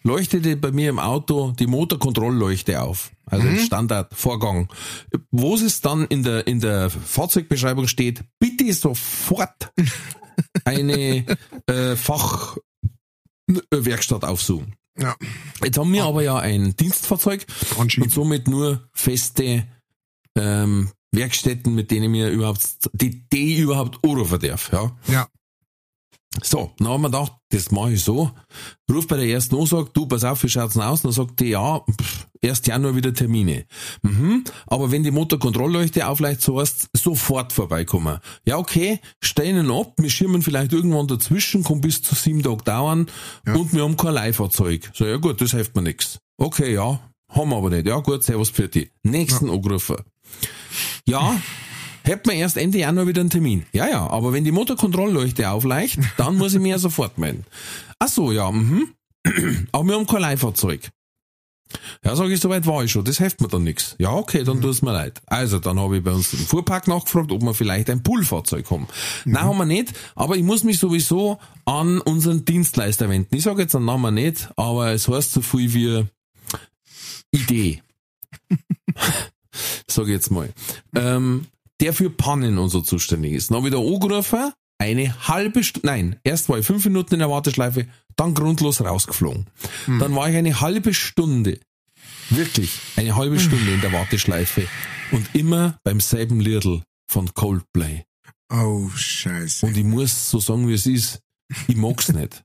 leuchtete bei mir im Auto die Motorkontrollleuchte auf. Also Mhm. Standardvorgang. Wo es dann in der, in der Fahrzeugbeschreibung steht, bitte sofort eine äh, Fachwerkstatt aufsuchen. Ja, Jetzt haben wir aber ja ein Dienstfahrzeug anschieben. und somit nur feste ähm, Werkstätten, mit denen wir überhaupt, die, die überhaupt anrufen darf. Ja. Ja. So, dann haben wir gedacht, das mache ich so. Ruf bei der ersten an, sagt, du, pass auf, wie schaut's denn aus? Dann sagt die, ja, pff, erst Januar wieder Termine. Mhm, aber wenn die Motorkontrollleuchte aufleicht, so heißt sofort vorbeikommen. Ja, okay, stellen ihn ab, wir schirmen vielleicht irgendwann dazwischen, kann bis zu sieben Tage dauern und wir haben kein Leihfahrzeug. So, ja gut, das hilft mir nix. Okay, ja, haben wir aber nicht. Ja gut, servus für die. Nächsten angerufen. Ja, hätten wir erst Ende Januar wieder einen Termin. Ja, ja, aber wenn die Motorkontrollleuchte aufleicht, dann muss ich mir ja sofort melden. Ach so, ja, mhm. Aber wir haben kein Leihfahrzeug. Ja, sag ich, soweit war ich schon, das hilft mir dann nix. Ja, okay, dann tut's mir leid. Also, dann habe ich bei uns im Fuhrpark nachgefragt, ob wir vielleicht ein Poolfahrzeug haben. Nein, haben wir nicht, aber ich muss mich sowieso an unseren Dienstleister wenden. Ich sage jetzt den Namen nicht, aber es heißt so viel wie Idee. sag ich jetzt mal. Ähm, der für Pannen und so zuständig ist. Dann da angerufen, eine halbe Stunde, nein, erst war ich fünf Minuten in der Warteschleife, dann grundlos rausgeflogen. Dann war ich eine halbe Stunde, wirklich eine halbe Stunde in der Warteschleife und immer beim selben Liedl von Coldplay. Oh, scheiße. Und ich muss so sagen, wie es ist, ich mag's nicht.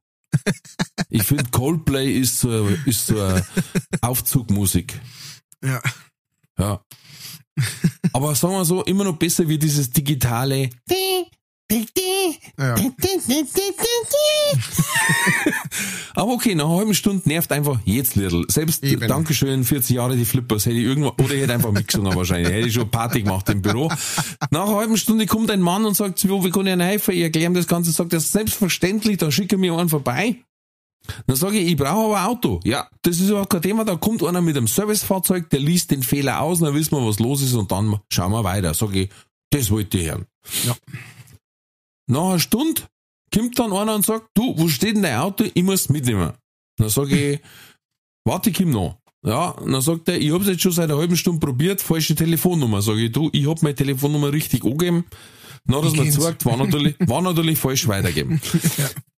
Ich finde Coldplay ist so, ist so eine Aufzugmusik. Ja. Ja. Aber sagen wir so, immer noch besser wie dieses digitale. ja. Aber okay, nach einer halben Stunde nervt einfach jetzt Lidl. Selbst Eben. Dankeschön, 40 Jahre die Flippers, hätte ich irgendwann, oder ich hätte einfach mitgesungen wahrscheinlich, hätte ich schon Party gemacht im Büro. Nach einer halben Stunde kommt ein Mann und sagt, wie kann ich Ihnen helfen? Ich erkläre ihm das Ganze, sagt er, selbstverständlich, dann schicke mir einen vorbei. Dann sage ich, ich brauche aber ein Auto. Ja, das ist überhaupt kein Thema. Da kommt einer mit einem Servicefahrzeug, der liest den Fehler aus, dann wissen wir, was los ist und dann schauen wir weiter. Sage ich, das wollte ich hören. Ja. Nach einer Stunde kommt dann einer und sagt, du, wo steht denn dein Auto? Ich muss mitnehmen. Dann sage ich, warte, ich komm noch. Ja, dann sagt er, ich hab's jetzt schon seit einer halben Stunde probiert, falsche Telefonnummer. Sage ich, du, ich hab meine Telefonnummer richtig angegeben. Er mir kenn's. gesagt, war natürlich, war natürlich falsch weitergeben.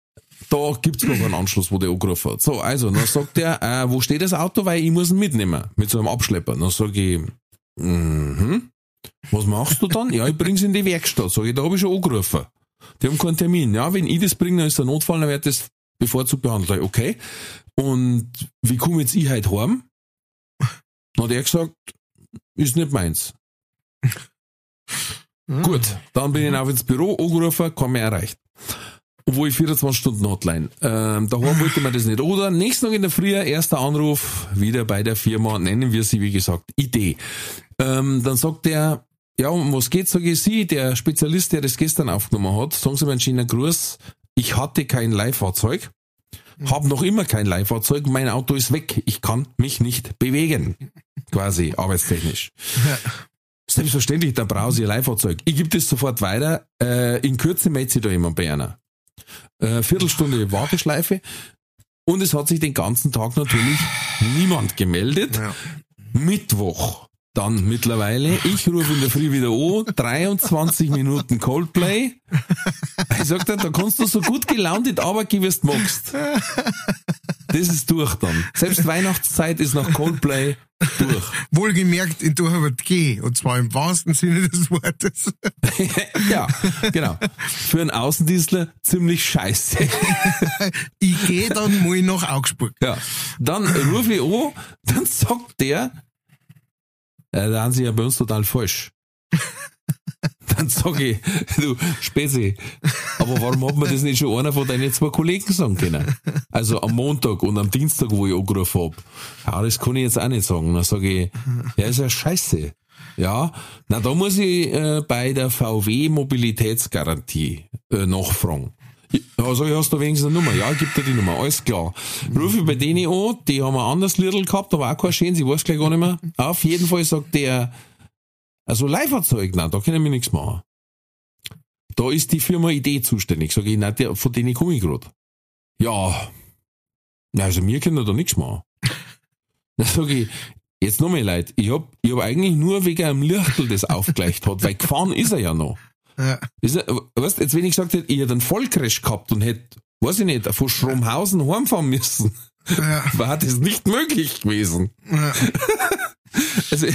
Da gibt's noch einen Anschluss, wo der angerufen hat. So, also, dann sagt er, äh, wo steht das Auto, weil ich muss ihn mitnehmen. Mit so einem Abschlepper. Dann sage ich, mhm. Was machst du dann? Ja, ich bring's in die Werkstatt. Sag ich, da habe ich schon angerufen. Die haben keinen Termin. Ja, wenn ich das bringe, dann ist der Notfall, dann wird das bevorzugt behandelt. Okay. Und wie komme jetzt ich heute heim? Dann hat er gesagt, ist nicht meins. Gut, dann bin ich auf ins Büro angerufen, kann mir erreicht. Obwohl ich 24 Stunden Hotline. Ähm, daheim wollte man das nicht. Oder nächsten Tag in der Früh, erster Anruf, wieder bei der Firma, nennen wir sie, wie gesagt, Idee. Ähm, dann sagt der, ja, um was geht, sage ich, Sie, der Spezialist, der das gestern aufgenommen hat, sagen Sie mir einen schönen Gruß, ich hatte kein Leihfahrzeug, hab noch immer kein Leihfahrzeug, mein Auto ist weg, ich kann mich nicht bewegen, quasi arbeitstechnisch. Selbstverständlich, da brauche ich ein Leihfahrzeug. Ich gebe das sofort weiter, äh, in Kürze meldet sich da jemand bei einer. Äh, Viertelstunde Warteschleife und es hat sich den ganzen Tag natürlich niemand gemeldet. Ja. Mittwoch dann mittlerweile. Ich rufe in der Früh wieder an, 23 Minuten Coldplay. Ich sag dir, da kannst du so gut gelaunt in die Arbeit gehen, wie du magst. Das ist durch dann. Selbst Weihnachtszeit ist nach Coldplay durch. Wohlgemerkt in Durcharbeit G, und zwar im wahrsten Sinne des Wortes. ja, genau. Für einen Außendienstler ziemlich scheiße. Ich gehe dann mal nach Augsburg. Ja. Dann rufe ich an, dann sagt der, äh, da haben sie ja bei uns total falsch. Dann sag ich, du Spezi, aber warum hat mir das nicht schon einer von deinen zwei Kollegen sagen können? Also am Montag und am Dienstag, wo ich angerufen hab. Ja, das kann ich jetzt auch nicht sagen. Dann sage ich, ja, ist ja scheiße. Ja, na da muss ich äh, bei der VW Mobilitätsgarantie äh, nachfragen. Ja, sag ich, hast du wenigstens eine Nummer? Ja, gib dir die Nummer, alles klar. Ruf ich bei denen an, die haben ein anderes Lidl gehabt, aber auch kein schönes, ich weiß gleich gar nicht mehr. Auf jeden Fall sagt der, also Leihfahrzeug, nein, da können wir nichts machen. Da ist die Firma Idee zuständig. Sag ich, nein, der, von denen komme ich grad. Ja, also wir können da nichts machen. Dann sag ich, jetzt noch mehr Leute, ich hab, ich hab eigentlich nur wegen einem Lichtel das aufgleicht hat, weil gefahren ist er ja noch. Ja. Weißt, jetzt wenn ich gesagt hätte, ich hätte einen Vollcrash gehabt und hätte, weiß ich nicht, von Stromhausen heimfahren müssen, Ja. war das nicht möglich gewesen. Ja. Also ich,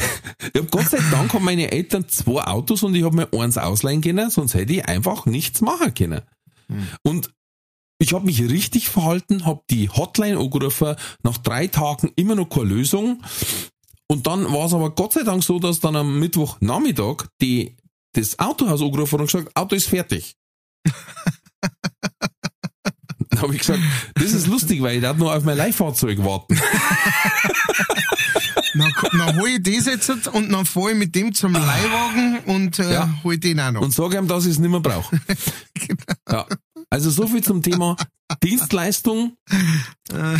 hab Gott sei Dank haben meine Eltern zwei Autos und ich hab mir eins ausleihen können, sonst hätte ich einfach nichts machen können. Und ich habe mich richtig verhalten, habe die Hotline angerufen, nach drei Tagen immer noch keine Lösung. Und dann war es aber Gott sei Dank so, dass dann am Mittwochnachmittag die das Autohaus angerufen und gesagt, Auto ist fertig. Dann habe ich gesagt, das ist lustig, weil ich darf nur auf mein Leihfahrzeug warten. Dann, dann hol ich das jetzt und dann fahr ich mit dem zum Leihwagen und äh, Ja. hol den auch noch. und sage ihm, dass ich es nicht mehr brauche. ja. Also so viel zum Thema Dienstleistung,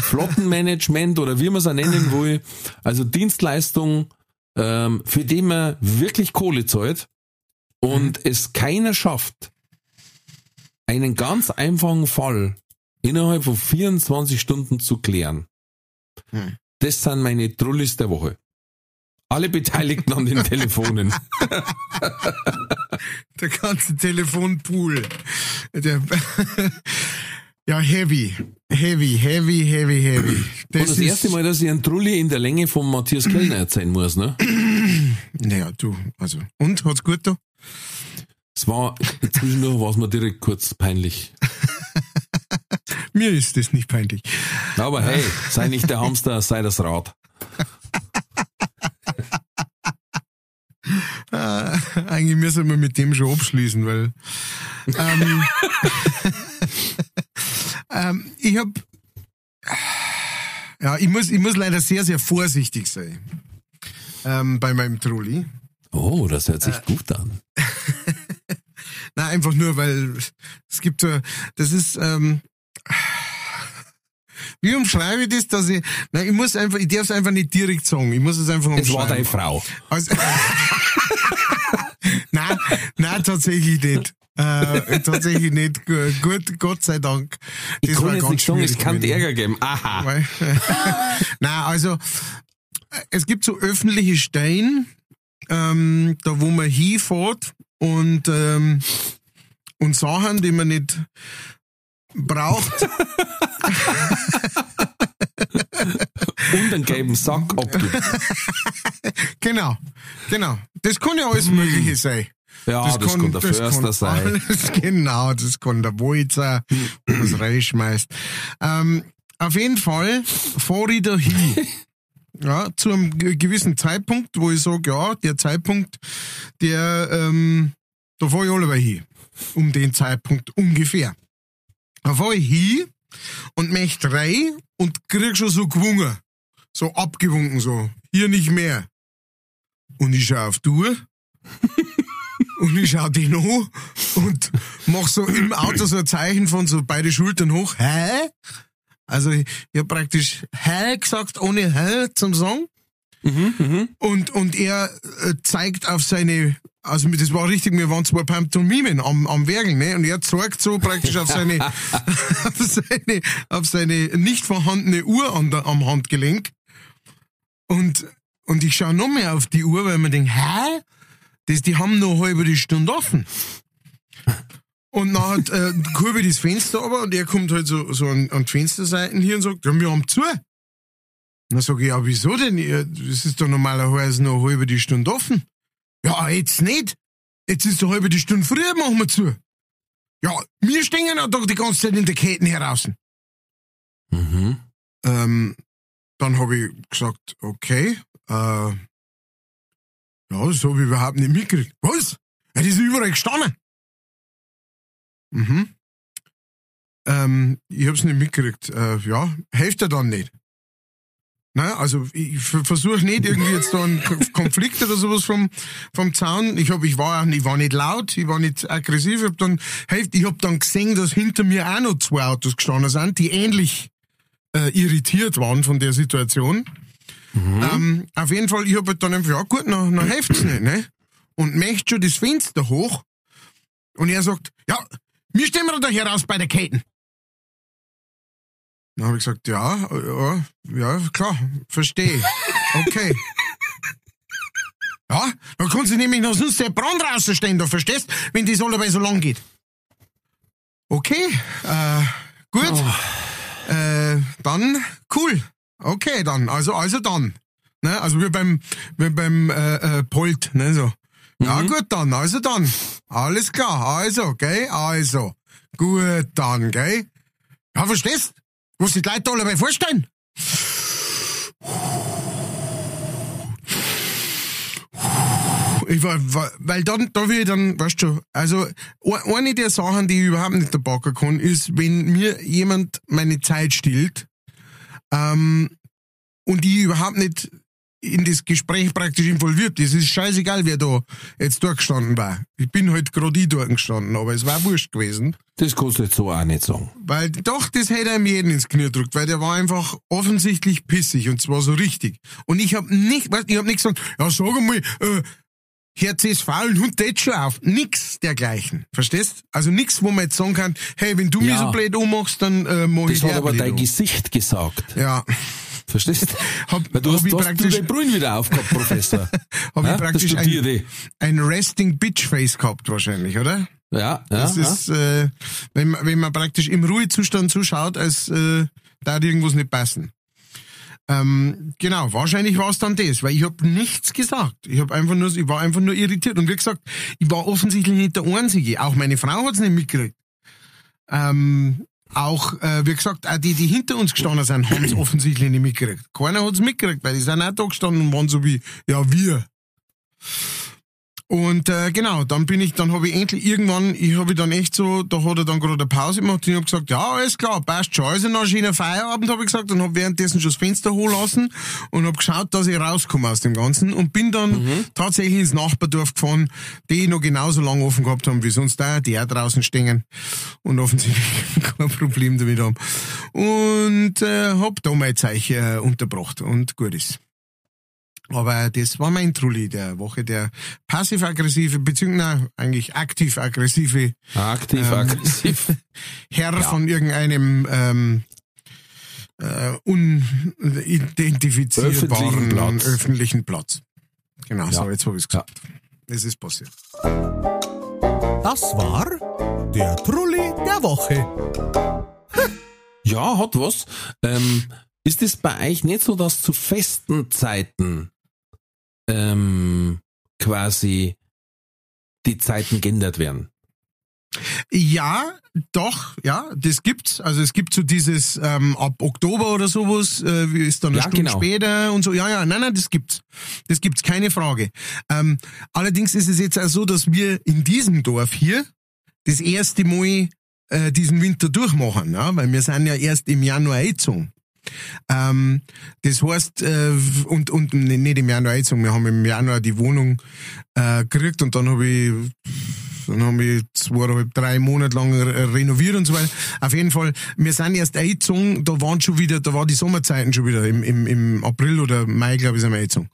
Flottenmanagement oder wie man es auch nennen will. Also Dienstleistung, ähm, für die man wirklich Kohle zahlt und es keiner schafft, einen ganz einfachen Fall innerhalb von 24 Stunden zu klären. Hm. Das sind meine Trullis der Woche. Alle Beteiligten an den Telefonen. Der ganze Telefonpool. Der, ja, heavy. Heavy, heavy, heavy, heavy. Und das erste Mal, dass ich einen Trulli in der Länge von Matthias Kellner erzählen muss, ne? Naja, du, also. Und, hat's gut da? Es war, zwischendurch war es mir direkt kurz peinlich. Mir ist das nicht peinlich. Aber hey, sei nicht der Hamster, sei das Rad. Äh, eigentlich müssen wir mit dem schon abschließen, weil ähm, ähm, ich hab ja, ich muss, ich muss leider sehr, sehr vorsichtig sein ähm, bei meinem Trulli. Oh, das hört sich gut an. Na, einfach nur, weil es gibt so, das ist, ähm, wie umschreibe ich das, dass ich, na, ich muss einfach, ich darf es einfach nicht direkt sagen, ich muss es einfach Es war umschreiben. deine Frau. Also, nein, nein, tatsächlich nicht. Äh, tatsächlich nicht. Gu- Gut, Gott sei Dank. Ich Das kann war jetzt nicht sagen, es kann. Ärger geben. Aha. Nein, also es gibt so öffentliche Stellen, ähm, da wo man hinfährt und ähm, und Sachen, die man nicht braucht, Und einen gelben Sack abgibt. genau, genau. Das kann ja alles Mögliche sein. Ja, das, kann der Förster kann sein. Alles, genau, das kann der sein, wo man es reinschmeißt. Ähm, auf jeden Fall fahre ich da hin. Ja, zu einem ge- gewissen Zeitpunkt, wo ich sage, ja, der Zeitpunkt, der, ähm, da fahre ich alle hin. Um den Zeitpunkt ungefähr. Da fahr ich hin und möchte rein und krieg schon so gewungen. So abgewunken, so. Hier nicht mehr. Und ich schau auf die Uhr. und ich schau den an und mach so im Auto so ein Zeichen von so beide Schultern hoch. Hä? Also ich, ich hab praktisch Hä gesagt, ohne Hä zum Song. Und, und er äh, zeigt auf seine, also das war richtig, wir waren zwei Pantomimen am, am Werkeln, ne? Und er zeigt so praktisch auf seine, auf seine, auf seine nicht vorhandene Uhr an der, am Handgelenk. Und, und ich schaue noch mehr auf die Uhr, weil man denkt, hä? Das, die haben noch halbe die Stunde offen. Und dann hat, äh, kurve ich das Fenster aber und er kommt halt so, so an, an die Fensterseiten hier und sagt, ja, wir haben zu. Und dann sage ich, ja, wieso denn? Das ist doch normalerweise noch halbe die Stunde offen. Ja, jetzt nicht. Jetzt ist doch halbe die Stunde früher, machen wir zu. Ja, wir stehen ja doch die ganze Zeit in der Ketten heraus. Mhm. Ähm, dann habe ich gesagt, okay, äh, ja, das habe ich überhaupt nicht mitgekriegt. Was? Das ist überall gestanden. Mhm. Ähm, ich hab's nicht mitgekriegt. Äh, ja, hilft ja dann nicht. Naja, also ich versuche nicht irgendwie jetzt da einen Konflikt oder sowas vom, vom Zaun. Ich hab, ich war ich war nicht laut, ich war nicht aggressiv. Ich hab dann, ich hab dann gesehen, dass hinter mir auch noch zwei Autos gestanden sind, die ähnlich äh, irritiert waren von der Situation. Ähm, auf jeden Fall, ich hab halt dann einfach, ja gut, dann, dann hilft's nicht, ne? Und möchte schon das Fenster hoch. Und er sagt, ja, wir stehen wir da hier raus bei der Ketten. Dann habe ich gesagt, ja, ja, ja, klar, verstehe. Okay. Ja, dann kann sie nämlich noch sonst der Brand rausstehen, du verstehst, wenn das allebei so lang geht. Okay, äh, gut. Äh, dann, cool. Okay, dann, also, also dann. Ne, also wie beim, wie beim äh, äh, Polt, ne, so. Ja, gut dann, also dann. Alles klar, also, gell, also. Gut dann, gell. Ja, verstehst? Was die Leute alle dabei vorstellen? Ich war, war, weil dann, da will ich dann, weißt du, also, eine der Sachen, die ich überhaupt nicht dabei kann, ist, wenn mir jemand meine Zeit stillt, ähm, und ich überhaupt nicht in das Gespräch praktisch involviert. ist. Es ist scheißegal, wer da jetzt durchgestanden war. Ich bin halt gerade ich durchgestanden, aber es war wurscht gewesen. Das kannst du jetzt so auch nicht sagen. Weil doch, das hätte einem jeden ins Knie gedrückt, weil der war einfach offensichtlich pissig und zwar so richtig. Und ich hab nicht, weißt, ich hab nicht gesagt, ja sag mal, äh, Herz ist faul und Hund tätscht schon auf. Nix dergleichen. Verstehst? Also nix, wo man jetzt sagen kann, hey, wenn du mir Ja. so blöd ummachst, dann äh, mach ich Das hat aber dein um. Gesicht gesagt. Ja. Verstehst? Hab- Weil du hast, du hast du den Brühen wieder aufgehabt, Professor. Hab Ja, ich praktisch ein, ein Resting Bitch Face gehabt wahrscheinlich, oder? Ja, ja, Das ja. ist, äh, wenn, man- wenn man praktisch im Ruhezustand zuschaut, als äh, da hat irgendwas nicht passen. Ähm, genau, wahrscheinlich war es dann das, weil ich habe nichts gesagt. Ich habe einfach nur, ich war einfach nur irritiert und wie gesagt, ich war offensichtlich nicht der Einzige. Auch meine Frau hat's nicht mitgekriegt. Ähm, auch, äh, wie gesagt, auch die, die hinter uns gestanden sind, haben's offensichtlich nicht mitgekriegt. Keiner hat's mitgekriegt, weil die sind auch da gestanden und waren so wie, ja, wir. Und äh, genau, dann bin ich, dann habe ich endlich irgendwann, ich habe dann echt so, da hat er dann gerade eine Pause gemacht und ich habe gesagt, ja, alles klar, passt schon. Also nach schöner Feierabend habe ich gesagt und habe währenddessen schon das Fenster hochgelassen und habe geschaut, dass ich rauskomme aus dem Ganzen und bin dann tatsächlich ins Nachbardorf gefahren, die noch genauso lange offen gehabt haben wie sonst da, die auch draußen stehen und offensichtlich kein Problem damit haben. Und äh, hab da mein Zeichen äh, unterbracht und gut ist. Aber das war mein Trulli der Woche, der passiv-aggressive, beziehungsweise eigentlich aktiv-aggressive Aktiv, Ähm, aggressiv. Herr von irgendeinem ähm, äh, unidentifizierbaren Öffentlichen Platz. öffentlichen Platz. Genau, so, Ja. jetzt habe ich es gesagt. Es ist passiert. Das war der Trulli der Woche. Ja, hat was. Ähm, ist es bei euch nicht so, dass zu festen Zeiten ähm, quasi die Zeiten geändert werden? Ja, doch, ja, das gibt's. Also es gibt so dieses ähm, ab Oktober oder sowas, äh, wie ist dann eine Ja, Stunde genau. später und so. Ja, ja, nein, nein, das gibt's. Das gibt's, keine Frage. Ähm, allerdings ist es jetzt auch so, dass wir in diesem Dorf hier das erste Mal äh, diesen Winter durchmachen, ja? weil wir sind ja erst im Januar eingezogen. Ähm, das heißt, äh, und, und nicht im Januar eingezogen, wir haben im Januar die Wohnung äh, gekriegt und dann habe ich dann haben wir zweieinhalb, drei Monate lang re- renoviert und so weiter. Auf jeden Fall, wir sind erst eingezogen, da waren schon wieder, da war die Sommerzeiten schon wieder, im, im, im April oder Mai, glaube ich, sind wir eingezogen.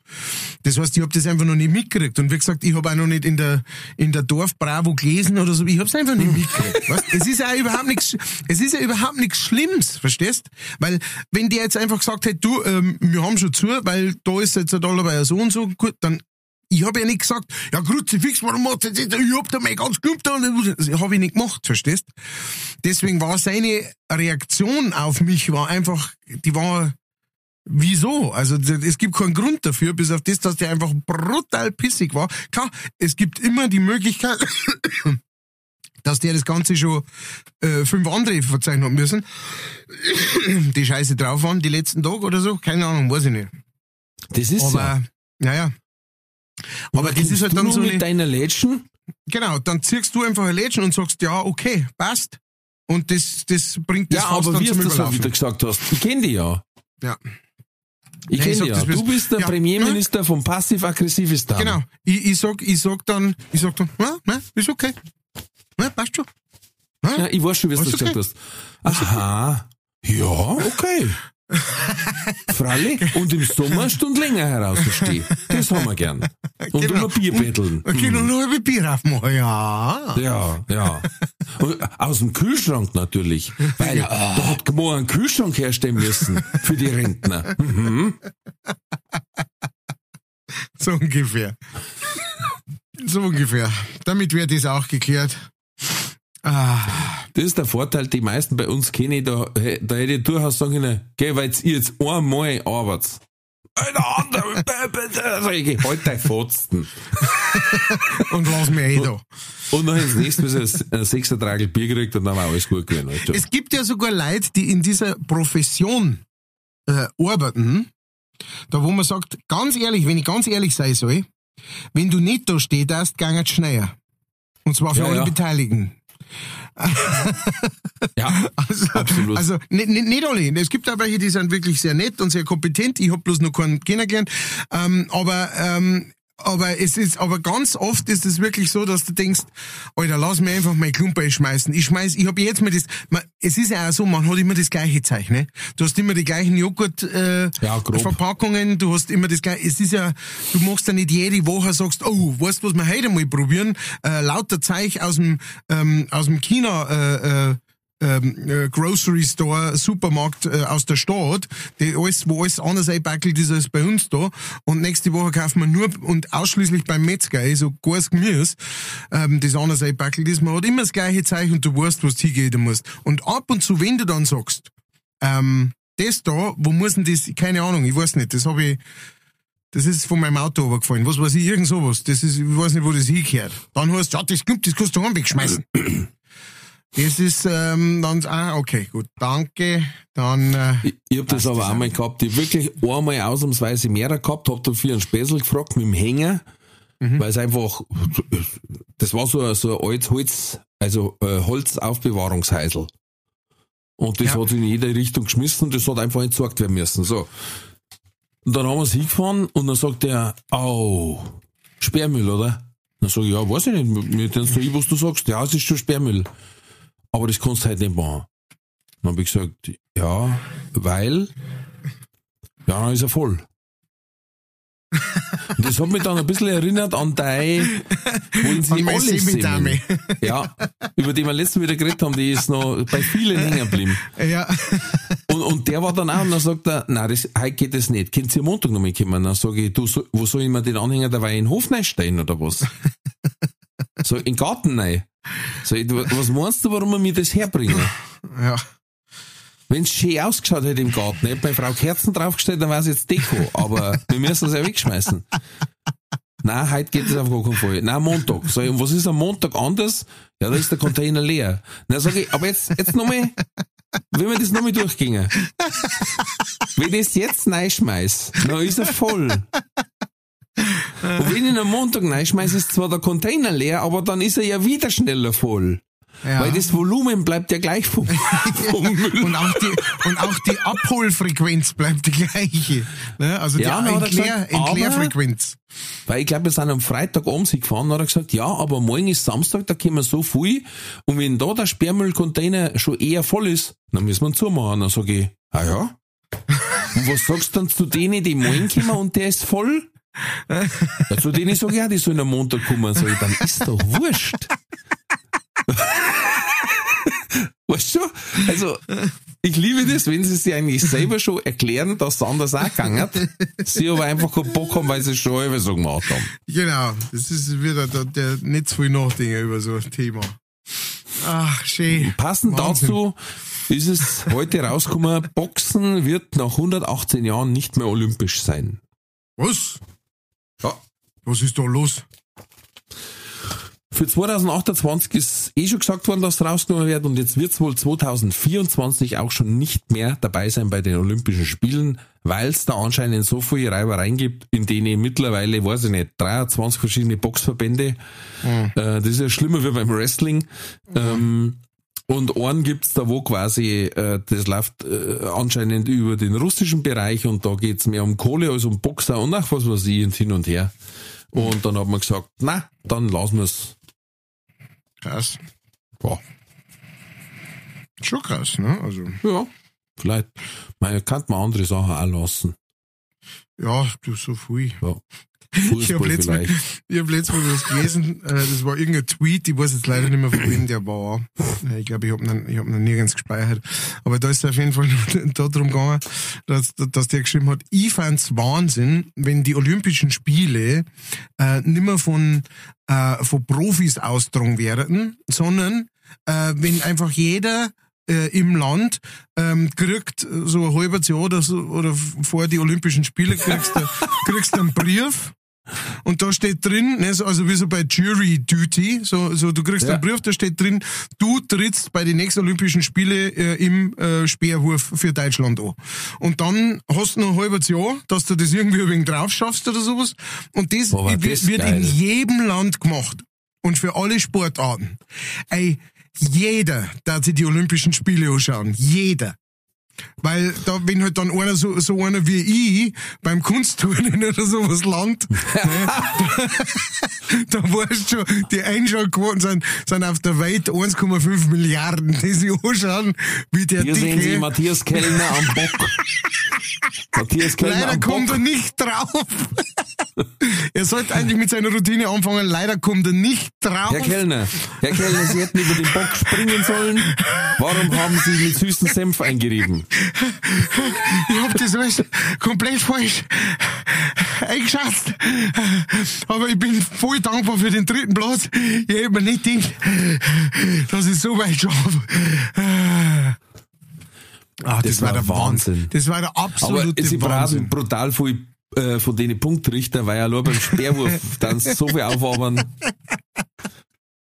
Das heißt, ich habe das einfach noch nicht mitgekriegt. Und wie gesagt, ich habe auch noch nicht in der, in der Dorfbravo gelesen oder so, ich habe es einfach nicht mitgekriegt. weißt? Es ist ja überhaupt nichts, es ist ja überhaupt nichts Schlimmes, verstehst? Weil, wenn der jetzt einfach gesagt hätte, du, ähm, wir haben schon zu, weil da ist jetzt ein Dollar bei so und so, gut, dann ich habe ja nicht gesagt, ja Kruzifix, warum macht ihr das? Ich hab da mal ganz gut da. Das habe ich nicht gemacht, verstehst? Deswegen war seine Reaktion auf mich war einfach, die war, wieso? Also es gibt keinen Grund dafür, bis auf das, dass der einfach brutal pissig war. Klar, es gibt immer die Möglichkeit, dass der das Ganze schon äh, fünf andere verzeichnen hat müssen, die scheiße drauf waren, die letzten Tage oder so. Keine Ahnung, weiß ich nicht. Das ist. Aber, naja. Aber das ist halt dann so mit eine, deiner Lätschen? genau, dann ziehst du einfach ein Lädchen und sagst, ja, okay, passt. Und das, das bringt das Ja, Fass aber dann wie zum so Überlaufen. wieder gesagt hast, ich kenne dich ja. Ja, Ich Ja, kenne ja. Du bist der ja. Premierminister vom Passiv-Aggressivistan. genau. Ich, ich sag, ich sag dann, ich sag dann, ja, ne, ist okay. Ne, passt schon. Ja, ich weiß schon, wie du das gesagt hast. Aha. Ja, okay. Freilich. Und im Sommer eine Stunde länger herauszustehen. Das haben wir gern. Und Genau. um ein Bier betteln. Okay, noch ein halbe Bier aufmachen, ja. Ja, ja. Und aus dem Kühlschrank natürlich. Weil da hat Gmo einen Kühlschrank herstellen müssen für die Rentner. Mhm. So ungefähr. so ungefähr. Damit wird das auch geklärt. Ah, Das ist der Vorteil, die meisten bei uns kenne ich, da, da hätte ich durchaus sagen können, geh, weil ihr jetzt einmal arbeitet. Einer andere, sag ich, halt dein Fotzen. und lass mich eh da. Und dann ins nächste Mal so ein Sechsertragel Bier gekriegt und dann war alles gut gewesen. Alter. Es gibt ja sogar Leute, die in dieser Profession äh, arbeiten, da wo man sagt, ganz ehrlich, wenn ich ganz ehrlich sein soll, wenn du nicht da stehst, es schneller. Und zwar für Ja, alle ja. Beteiligten. Ja, Also, Absolut. also nicht, nicht, nicht alle. Es gibt auch welche, die sind wirklich sehr nett und sehr kompetent. Ich hab bloß noch keinen kennengelernt. Ähm, aber ähm, aber es ist, aber ganz oft ist es wirklich so, dass du denkst, Alter, lass mir einfach mein Klumper schmeißen. Ich schmeiß, ich hab jetzt mal das, man, es ist ja auch so, man hat immer das gleiche Zeug, ne? Du hast immer die gleichen Joghurt, äh, Ja. Verpackungen, du hast immer das gleiche, es ist ja, du machst ja nicht jede Woche, sagst, oh, weißt du, was wir heute mal probieren? Äh, lauter Zeug aus dem, ähm, aus dem China, äh, äh, ähm, äh, Grocery Store, Supermarkt äh, aus der Stadt, die alles, wo alles anders einpackelt ist als bei uns da. Und nächste Woche kaufen wir nur und ausschließlich beim Metzger, also gutes Gemüse, ähm, das anders einpackelt ist. Man hat immer das gleiche Zeichen und du weißt, was du hingehen musst. Und ab und zu, wenn du dann sagst, ähm, das da, wo muss denn das, keine Ahnung, ich weiß nicht, das habe ich, das ist von meinem Auto runtergefallen. Was weiß ich, irgend sowas. Das ist, ich weiß nicht, wo das hingehört. Dann heißt ja, das gibt, das kannst du wegschmeißen. Das ist ähm, dann, ah, okay, gut, danke. Dann, äh, Ich, ich hab das aber auch mal gehabt. Ich wirklich einmal ausnahmsweise mehr gehabt, hab dafür einen Späßel gefragt mit dem Hänger, weil es einfach, das war so, ein- so ein altes Holz, also äh, Holzaufbewahrungsheisel. Und das Ja. hat in jede Richtung geschmissen und das hat einfach entsorgt werden müssen. So. Und dann haben wir es hingefahren und dann sagt er, au, Sperrmüll, oder? Dann sag ich, ja, weiß ich nicht, mir denkst du, was du sagst, ja, es ist schon Sperrmüll. Aber das kannst du halt nicht machen. Dann habe ich gesagt, ja, weil, ja, dann ist er voll. Und das hat mich dann ein bisschen erinnert an dein, wollen Sie An alles sehen? Ja, über die wir letztes wieder geredet haben, die ist noch bei vielen hängen geblieben. ja, Und, und der war dann auch, und dann sagt er, nein, das, heute geht das nicht. Könnt ihr Montag noch mal kommen? Dann sage ich, du, so, wo soll ich mir den Anhänger dabei in den Hof stehen oder was? So, in den Garten rein. So, was meinst du, warum wir mir das herbringen? ja. Wenn es schön ausgeschaut hätte im Garten, hätte meine Frau Kerzen draufgestellt, dann wäre es jetzt Deko. Aber wir müssen es ja wegschmeißen. Nein, heute geht es auf gar keinen Fall. Nein, Montag. Sag ich, und was ist am Montag anders? Ja, da ist der Container leer. Dann sage ich, aber jetzt, jetzt nochmal, wenn wir das nochmal durchgingen. Wenn ich es jetzt reinschmeiß, dann ist er voll. Und wenn ich ihn am Montag reinschmeiße, ist zwar der Container leer, aber dann ist er ja wieder schneller voll. Ja. Weil das Volumen bleibt ja gleich vom, vom Müll. Und auch die, und auch die Abholfrequenz bleibt die gleiche. Ne? Also die Ja, dann hat er Entleer, gesagt, aber- Entleerfrequenz. Weil ich glaube, wir sind am Freitag abends gefahren, hat er gesagt, ja, aber morgen ist Samstag, da kommen so viel. Und wenn da der Sperrmüllcontainer schon eher voll ist, dann müssen wir ihn zumachen. Dann sage ich, ah ja. Und was sagst du dann zu denen, die morgen kommen und der ist voll? Ja, zu denen sage ich auch, die sollen am Montag kommen. Sag ich, dann ist doch wurscht. Weißt du? Also, ich liebe das, wenn sie sich eigentlich selber schon erklären, dass es anders auch gegangen hat. Sie aber einfach keinen Bock haben, weil sie es schon halber so gemacht haben. Genau, das ist wieder der, der nicht zu viel nachdenken über so ein Thema. Ach, schön. Passend Wahnsinn. dazu ist es heute rausgekommen, Boxen wird nach 118 Jahren nicht mehr olympisch sein. Was? Ja. Was ist da los? Für 2028 ist eh schon gesagt worden, dass es rausgenommen wird und jetzt wird es wohl 2024 auch schon nicht mehr dabei sein bei den Olympischen Spielen, weil es da anscheinend so viele Reibereien gibt, in denen mittlerweile, weiß ich nicht, 23 verschiedene Boxverbände, äh, das ist ja schlimmer wie beim Wrestling, ähm, und einen gibt's da, wo quasi, äh, das läuft äh, anscheinend über den russischen Bereich und da geht's mehr um Kohle als um Boxer und ach was weiß ich und hin und her. Und dann hat man gesagt, na, dann lassen wir's. Krass. Ja, Schon krass, ne? Also, ja. Vielleicht, man kann man andere Sachen auch lassen. ja, du so viel. Ja. Ich habe letztes, Mal- ich hab letztes Mal was gelesen, äh, das war irgendein Tweet, ich weiß jetzt leider nicht mehr von wem der war. Äh, Ich glaube, ich habe ihn, ich hab ihn nirgends gespeichert. Aber da ist es auf jeden Fall darum gegangen, dass, dass der geschrieben hat, ich fand's Wahnsinn, wenn die Olympischen Spiele äh, nicht mehr von, äh, von Profis austragen werden, sondern äh, wenn einfach jeder äh, im Land ähm, kriegt so ein halbes Jahr oder so oder vor die Olympischen Spiele kriegst du kriegst du einen Brief und da steht drin, ne, so- also wie so bei Jury Duty, so, so du kriegst Ja. einen Brief, da steht drin, du trittst bei den nächsten Olympischen Spiele äh, im äh, Speerwurf für Deutschland an. Und dann hast du noch ein halbes Jahr, dass du das irgendwie wenig drauf schaffst oder sowas. Und das, Boah, wird, das wird in geil. jedem Land gemacht. Und für alle Sportarten. Ey, jeder darf sich die Olympischen Spiele anschauen. Jeder. Weil da, wenn halt dann einer so, so einer wie ich beim Kunstturnen oder sowas landet, ne, da weißt du schon, die Einschaltquoten sind, sind auf der Welt 1,5 Milliarden, die sich anschauen, wie der Hier sehen Sie Dicke Matthias Kellner am Bock. Matthias Kellner leider kommt er nicht drauf. er sollte eigentlich mit seiner Routine anfangen, leider kommt er nicht drauf. Herr Kellner, Herr Kellner, Sie hätten über den Bock springen sollen. Warum haben Sie mit süßen Senf eingerieben? Ich hab das alles komplett falsch eingeschätzt. Aber ich bin voll dankbar für den dritten Platz. Ich hätte mir nicht gedacht, dass ich so weit schaffe. Ah, das, Das war war der Wahnsinn. Wahnsinn. Das war der Aber absolute sie braten Wahnsinn. brutal viel äh, von denen Punktrichter, weil ja nur beim Speerwurf dann so viel aufwabern.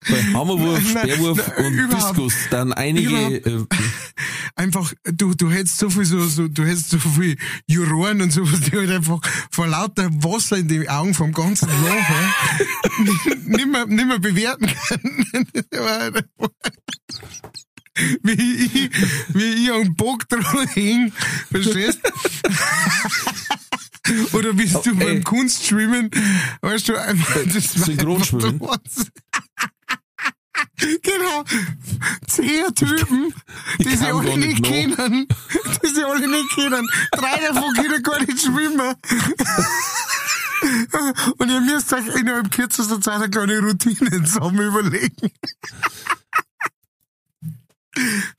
Bei Hammerwurf, Speerwurf nein, und. Diskus dann einige äh, Einfach, du, du hättest so viel, so, so, du hättest so viel Juroren und sowas, die halt einfach vor lauter Wasser in die Augen vom ganzen mehr, nicht mehr bewerten können. Wie ich, wie ich am Bock dran hing, verstehst? Oder wie du ey. beim Kunstschwimmen, weißt du, einfach, das Synchronschwimmen. Genau. Zehn Typen, die sie alle nicht nicht noch. kennen. Die sie alle nicht kennen. Drei davon können gar nicht schwimmen. Und ihr müsst euch innerhalb kürzester Zeit eine kleine Routine zusammen überlegen.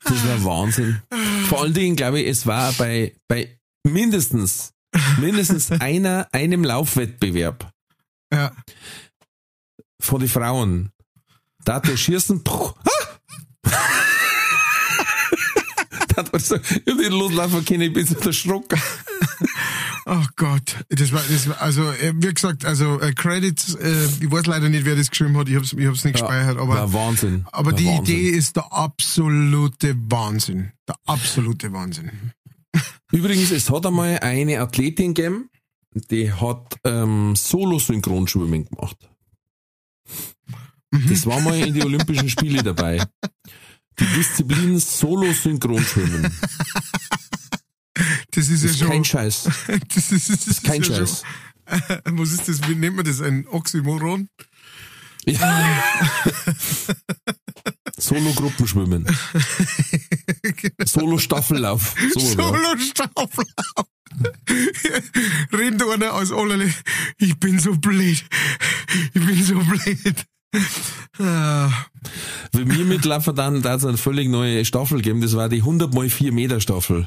Das war Wahnsinn. Vor allen Dingen, glaube ich, es war bei, bei mindestens, mindestens einer, einem Laufwettbewerb Ja. von den Frauen. Da hat der Schießen, puh, ah! da hat man so, ich hab den loslaufen können, ich bin so erschrocken. Oh Gott, das war, das war, also, äh, wie gesagt, also, äh, Credits, äh, ich weiß leider nicht, wer das geschrieben hat, ich hab's, ich hab's nicht gespeichert, aber, war Wahnsinn. aber war die Wahnsinn. Idee ist der absolute Wahnsinn. Der absolute Wahnsinn. Übrigens, es hat einmal eine Athletin gegeben, die hat ähm, Solo-Synchronschwimmen gemacht. Das war mal in die Olympischen Spiele dabei. Die Disziplin Solo-Synchronschwimmen. Das ist ja Das ist schon. kein Scheiß. das ist, das ist Kein ja Scheiß. Schon, was ist das? Wie nennt man das? Ein Oxymoron? Ja. Solo-Gruppenschwimmen. Solo-Staffellauf. So, ja. Solo-Staffellauf. Rennt einer aus allerlei. Ich bin so blöd. Ich bin so blöd. Wenn wir mitlaufen, dann da es eine völlig neue Staffel geben. Das war die 100 mal 4 Meter Staffel.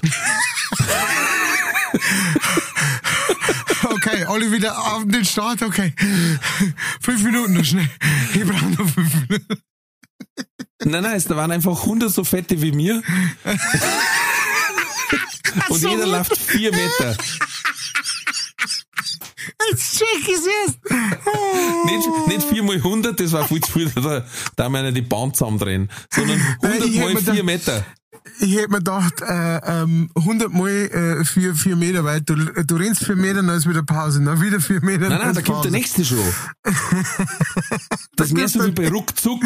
Okay, alle wieder auf den Start. Okay. Fünf Minuten noch schnell. Ich brauche noch fünf Minuten. Nein, nein, es waren einfach 100 so fette wie mir. Und so. jeder läuft 4 Meter. Jetzt check ich's jetzt. Nicht, nicht 4 mal 100, das war viel zu viel, da, da haben wir nicht die Bahn zusammendrehen, sondern 100 ich hätt mal mir 4 da- Meter. Ich hätte mir gedacht, äh, ähm, 100 Mal äh, vier, vier Meter weit. Du, du rennst vier Meter, dann ist wieder Pause. Dann wieder vier Meter, Nein, nein, da ist kommt Pause. der nächste schon. Das mehr so wie bei Ruckzuck.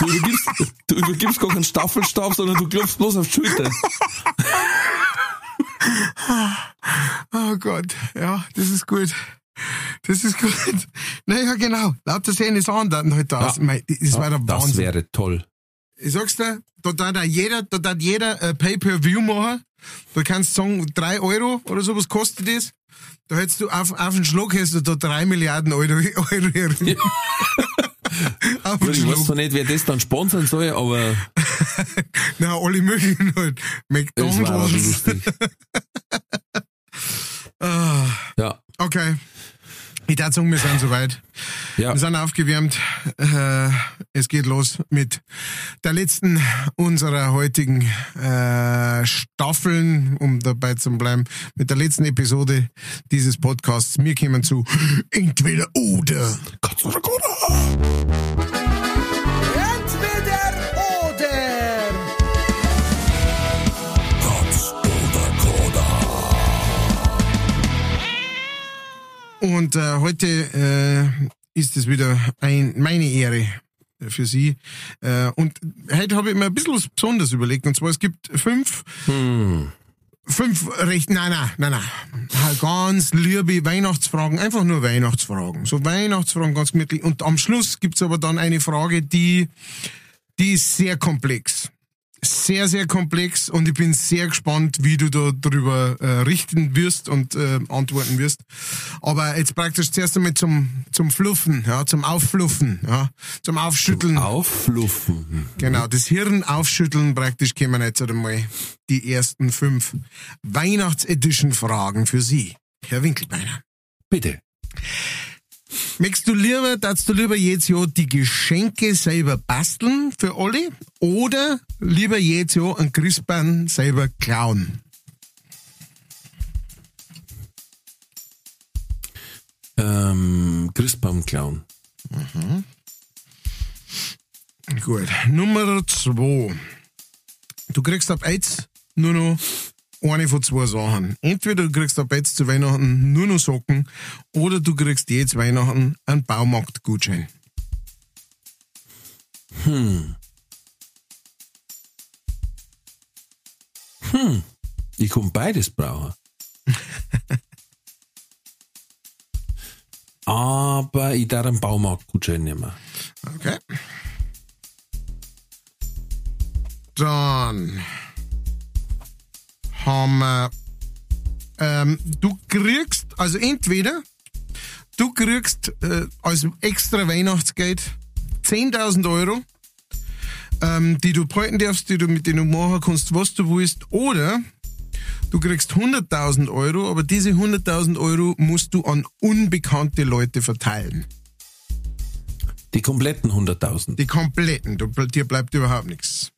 Du übergibst, du übergibst gar keinen Staffelstab, sondern du klopfst bloß auf die Schulter. Oh Gott, ja, das ist gut. Das ist gut. Naja, genau. Lauter sehen Andaten heute aus. Ja. Das war der Das Wahnsinn. wäre toll. Ich sag's dir, da darf da jeder, da darf jeder äh, Pay-Per-View machen. Da kannst du sagen, drei Euro oder sowas kostet das. Da hättest du auf, auf den Schlag hättest du da drei Milliarden Euro, Euro herin. den Ich weiß zwar nicht, wer das dann sponsern soll, aber Na, alle möglichen halt. es war aber McDonalds. lustig. Ah, Ja, okay. Ich darf sagen, wir sind soweit. ja. Wir sind aufgewärmt. Äh, es geht los mit der letzten unserer heutigen äh, Staffeln, um dabei zu bleiben, mit der letzten Episode dieses Podcasts. Wir kommen zu Entweder oder. Entweder oder. Und äh, heute äh, ist es wieder ein, meine Ehre für Sie. Äh, und heute habe ich mir ein bisschen was Besonderes überlegt. Und zwar, es gibt fünf fünf recht, nein, nein, nein, nein. Ganz liebe Weihnachtsfragen, einfach nur Weihnachtsfragen. So Weihnachtsfragen, ganz gemütlich. Und am Schluss gibt's aber dann eine Frage, die, die ist sehr komplex. Sehr, sehr komplex und ich bin sehr gespannt, wie du da drüber äh, richten wirst und äh, antworten wirst. Aber jetzt praktisch zuerst einmal zum, zum Fluffen, ja, zum Auffluffen, ja, zum Aufschütteln. Auffluffen. Genau, das Hirn aufschütteln praktisch kämen jetzt einmal die ersten fünf Weihnachts-Edition-Fragen für Sie, Herr Winkelbeiner. Bitte. Möchtest du lieber, darfst du lieber jetzt ja die Geschenke selber basteln für alle oder lieber jetzt ja einen Christbaum selber klauen? Ähm, Christbaum klauen. Gut. Nummer zwei. Du kriegst ab jetzt nur noch eine von zwei Sachen. Entweder du kriegst ab jetzt zu Weihnachten nur noch Socken oder du kriegst jetzt Weihnachten einen Baumarktgutschein. Ich kann beides brauchen. Aber ich darf einen Baumarktgutschein nehmen. Okay. Dann haben wir, ähm, du kriegst, also entweder du kriegst äh, als extra Weihnachtsgeld 10.000 Euro, ähm, die du behalten darfst, die du mit denen du machen kannst, was du willst, oder du kriegst 100.000 Euro, aber diese 100.000 Euro musst du an unbekannte Leute verteilen. Die kompletten 100.000. Die kompletten, du, dir bleibt überhaupt nichts.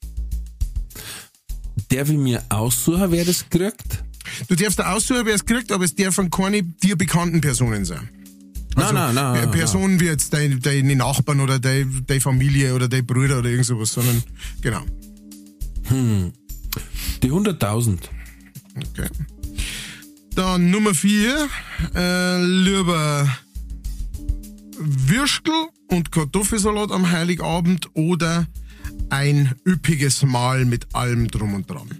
Darf ich mir aussuchen, wer das kriegt? Du darfst da aussuchen, wer es kriegt, aber es dürfen keine dir bekannten Personen sein. Also, nein, nein, nein, äh, Personen wie jetzt deine, deine Nachbarn oder deine, deine Familie oder dein Bruder oder irgend sowas, sondern, genau. Die 100.000. Okay. Dann Nummer vier, äh, lieber Würstel und Kartoffelsalat am Heiligabend oder ein üppiges Mahl mit allem drum und dran?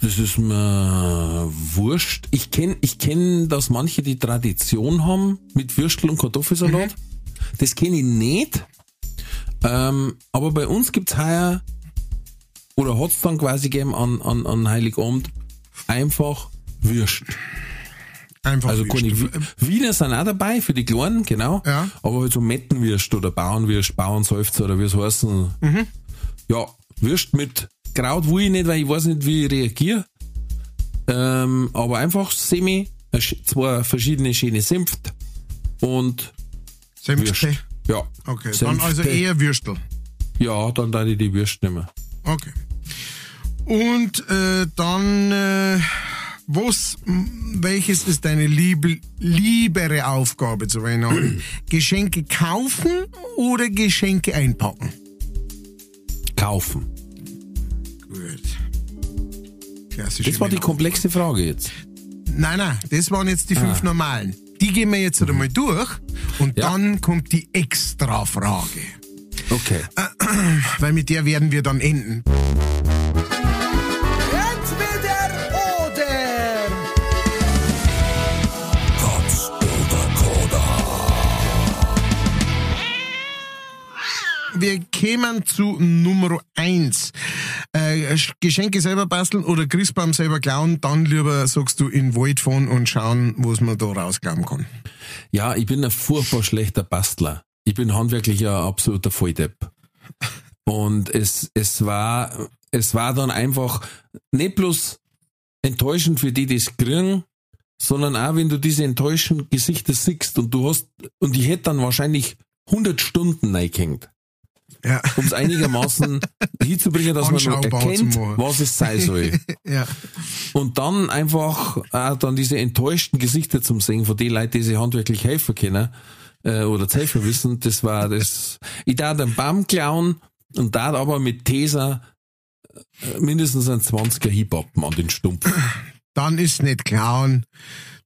Das ist mir wurscht. Ich kenn, ich kenn, dass manche die Tradition haben mit Würstel und Kartoffelsalat. Das kenne ich nicht. Ähm, aber bei uns gibt's heuer, oder hat's dann quasi gegeben an, an, an Heiligabend, einfach Würst. Einfach Also. Wi- Wiener sind auch dabei, für die Kleinen, genau. Ja. Aber halt so Mettenwürst oder Bauernwürst, Bauernseufzer oder wie es heißen. Mhm. Ja, Würst mit Kraut will ich nicht, weil ich weiß nicht, wie ich reagiere. Ähm, aber einfach Semi, äh, zwei verschiedene schöne Senft und Würst. Senfte? Ja. Okay, dann Senfte. also eher Würstel. Ja, dann da ich die Würst nehmen. Okay. Und äh, dann, äh, was, welches ist deine liebe, liebere Aufgabe zu Weihnachten? Geschenke kaufen oder Geschenke einpacken? Kaufen. Gut. Klassische Das war die komplexe Frage jetzt. Nein, nein, das waren jetzt die fünf normalen. Die gehen wir jetzt einmal durch und Ja. dann kommt die Extra-Frage. Okay. Weil mit der werden wir dann enden. Wir kämen zu Nummer eins. Äh, Geschenke selber basteln oder Christbaum selber klauen, dann lieber sagst du in Wald fahren und schauen, was man da rausklauen kann. Ja, ich bin ein furchtbar schlechter Bastler. Ich bin handwerklich ein absoluter Volldepp. Und es, es war, es war dann einfach nicht bloß enttäuschend für die, die es kriegen, sondern auch, wenn du diese enttäuschenden Gesichter siehst und du hast, und ich hätte dann wahrscheinlich 100 Stunden reingehängt, Ja. um es einigermaßen hinzubringen, dass man erkennt, was es sein soll. Ja. Und dann einfach auch dann diese enttäuschten Gesichter zum sehen von den Leuten, die sich handwerklich helfen können äh, oder zu helfen wissen, das war das. Ich darf den Baum klauen und da aber mit Tesa äh, mindestens ein 20er Hip-Hop an den Stumpf. Dann ist nicht klauen.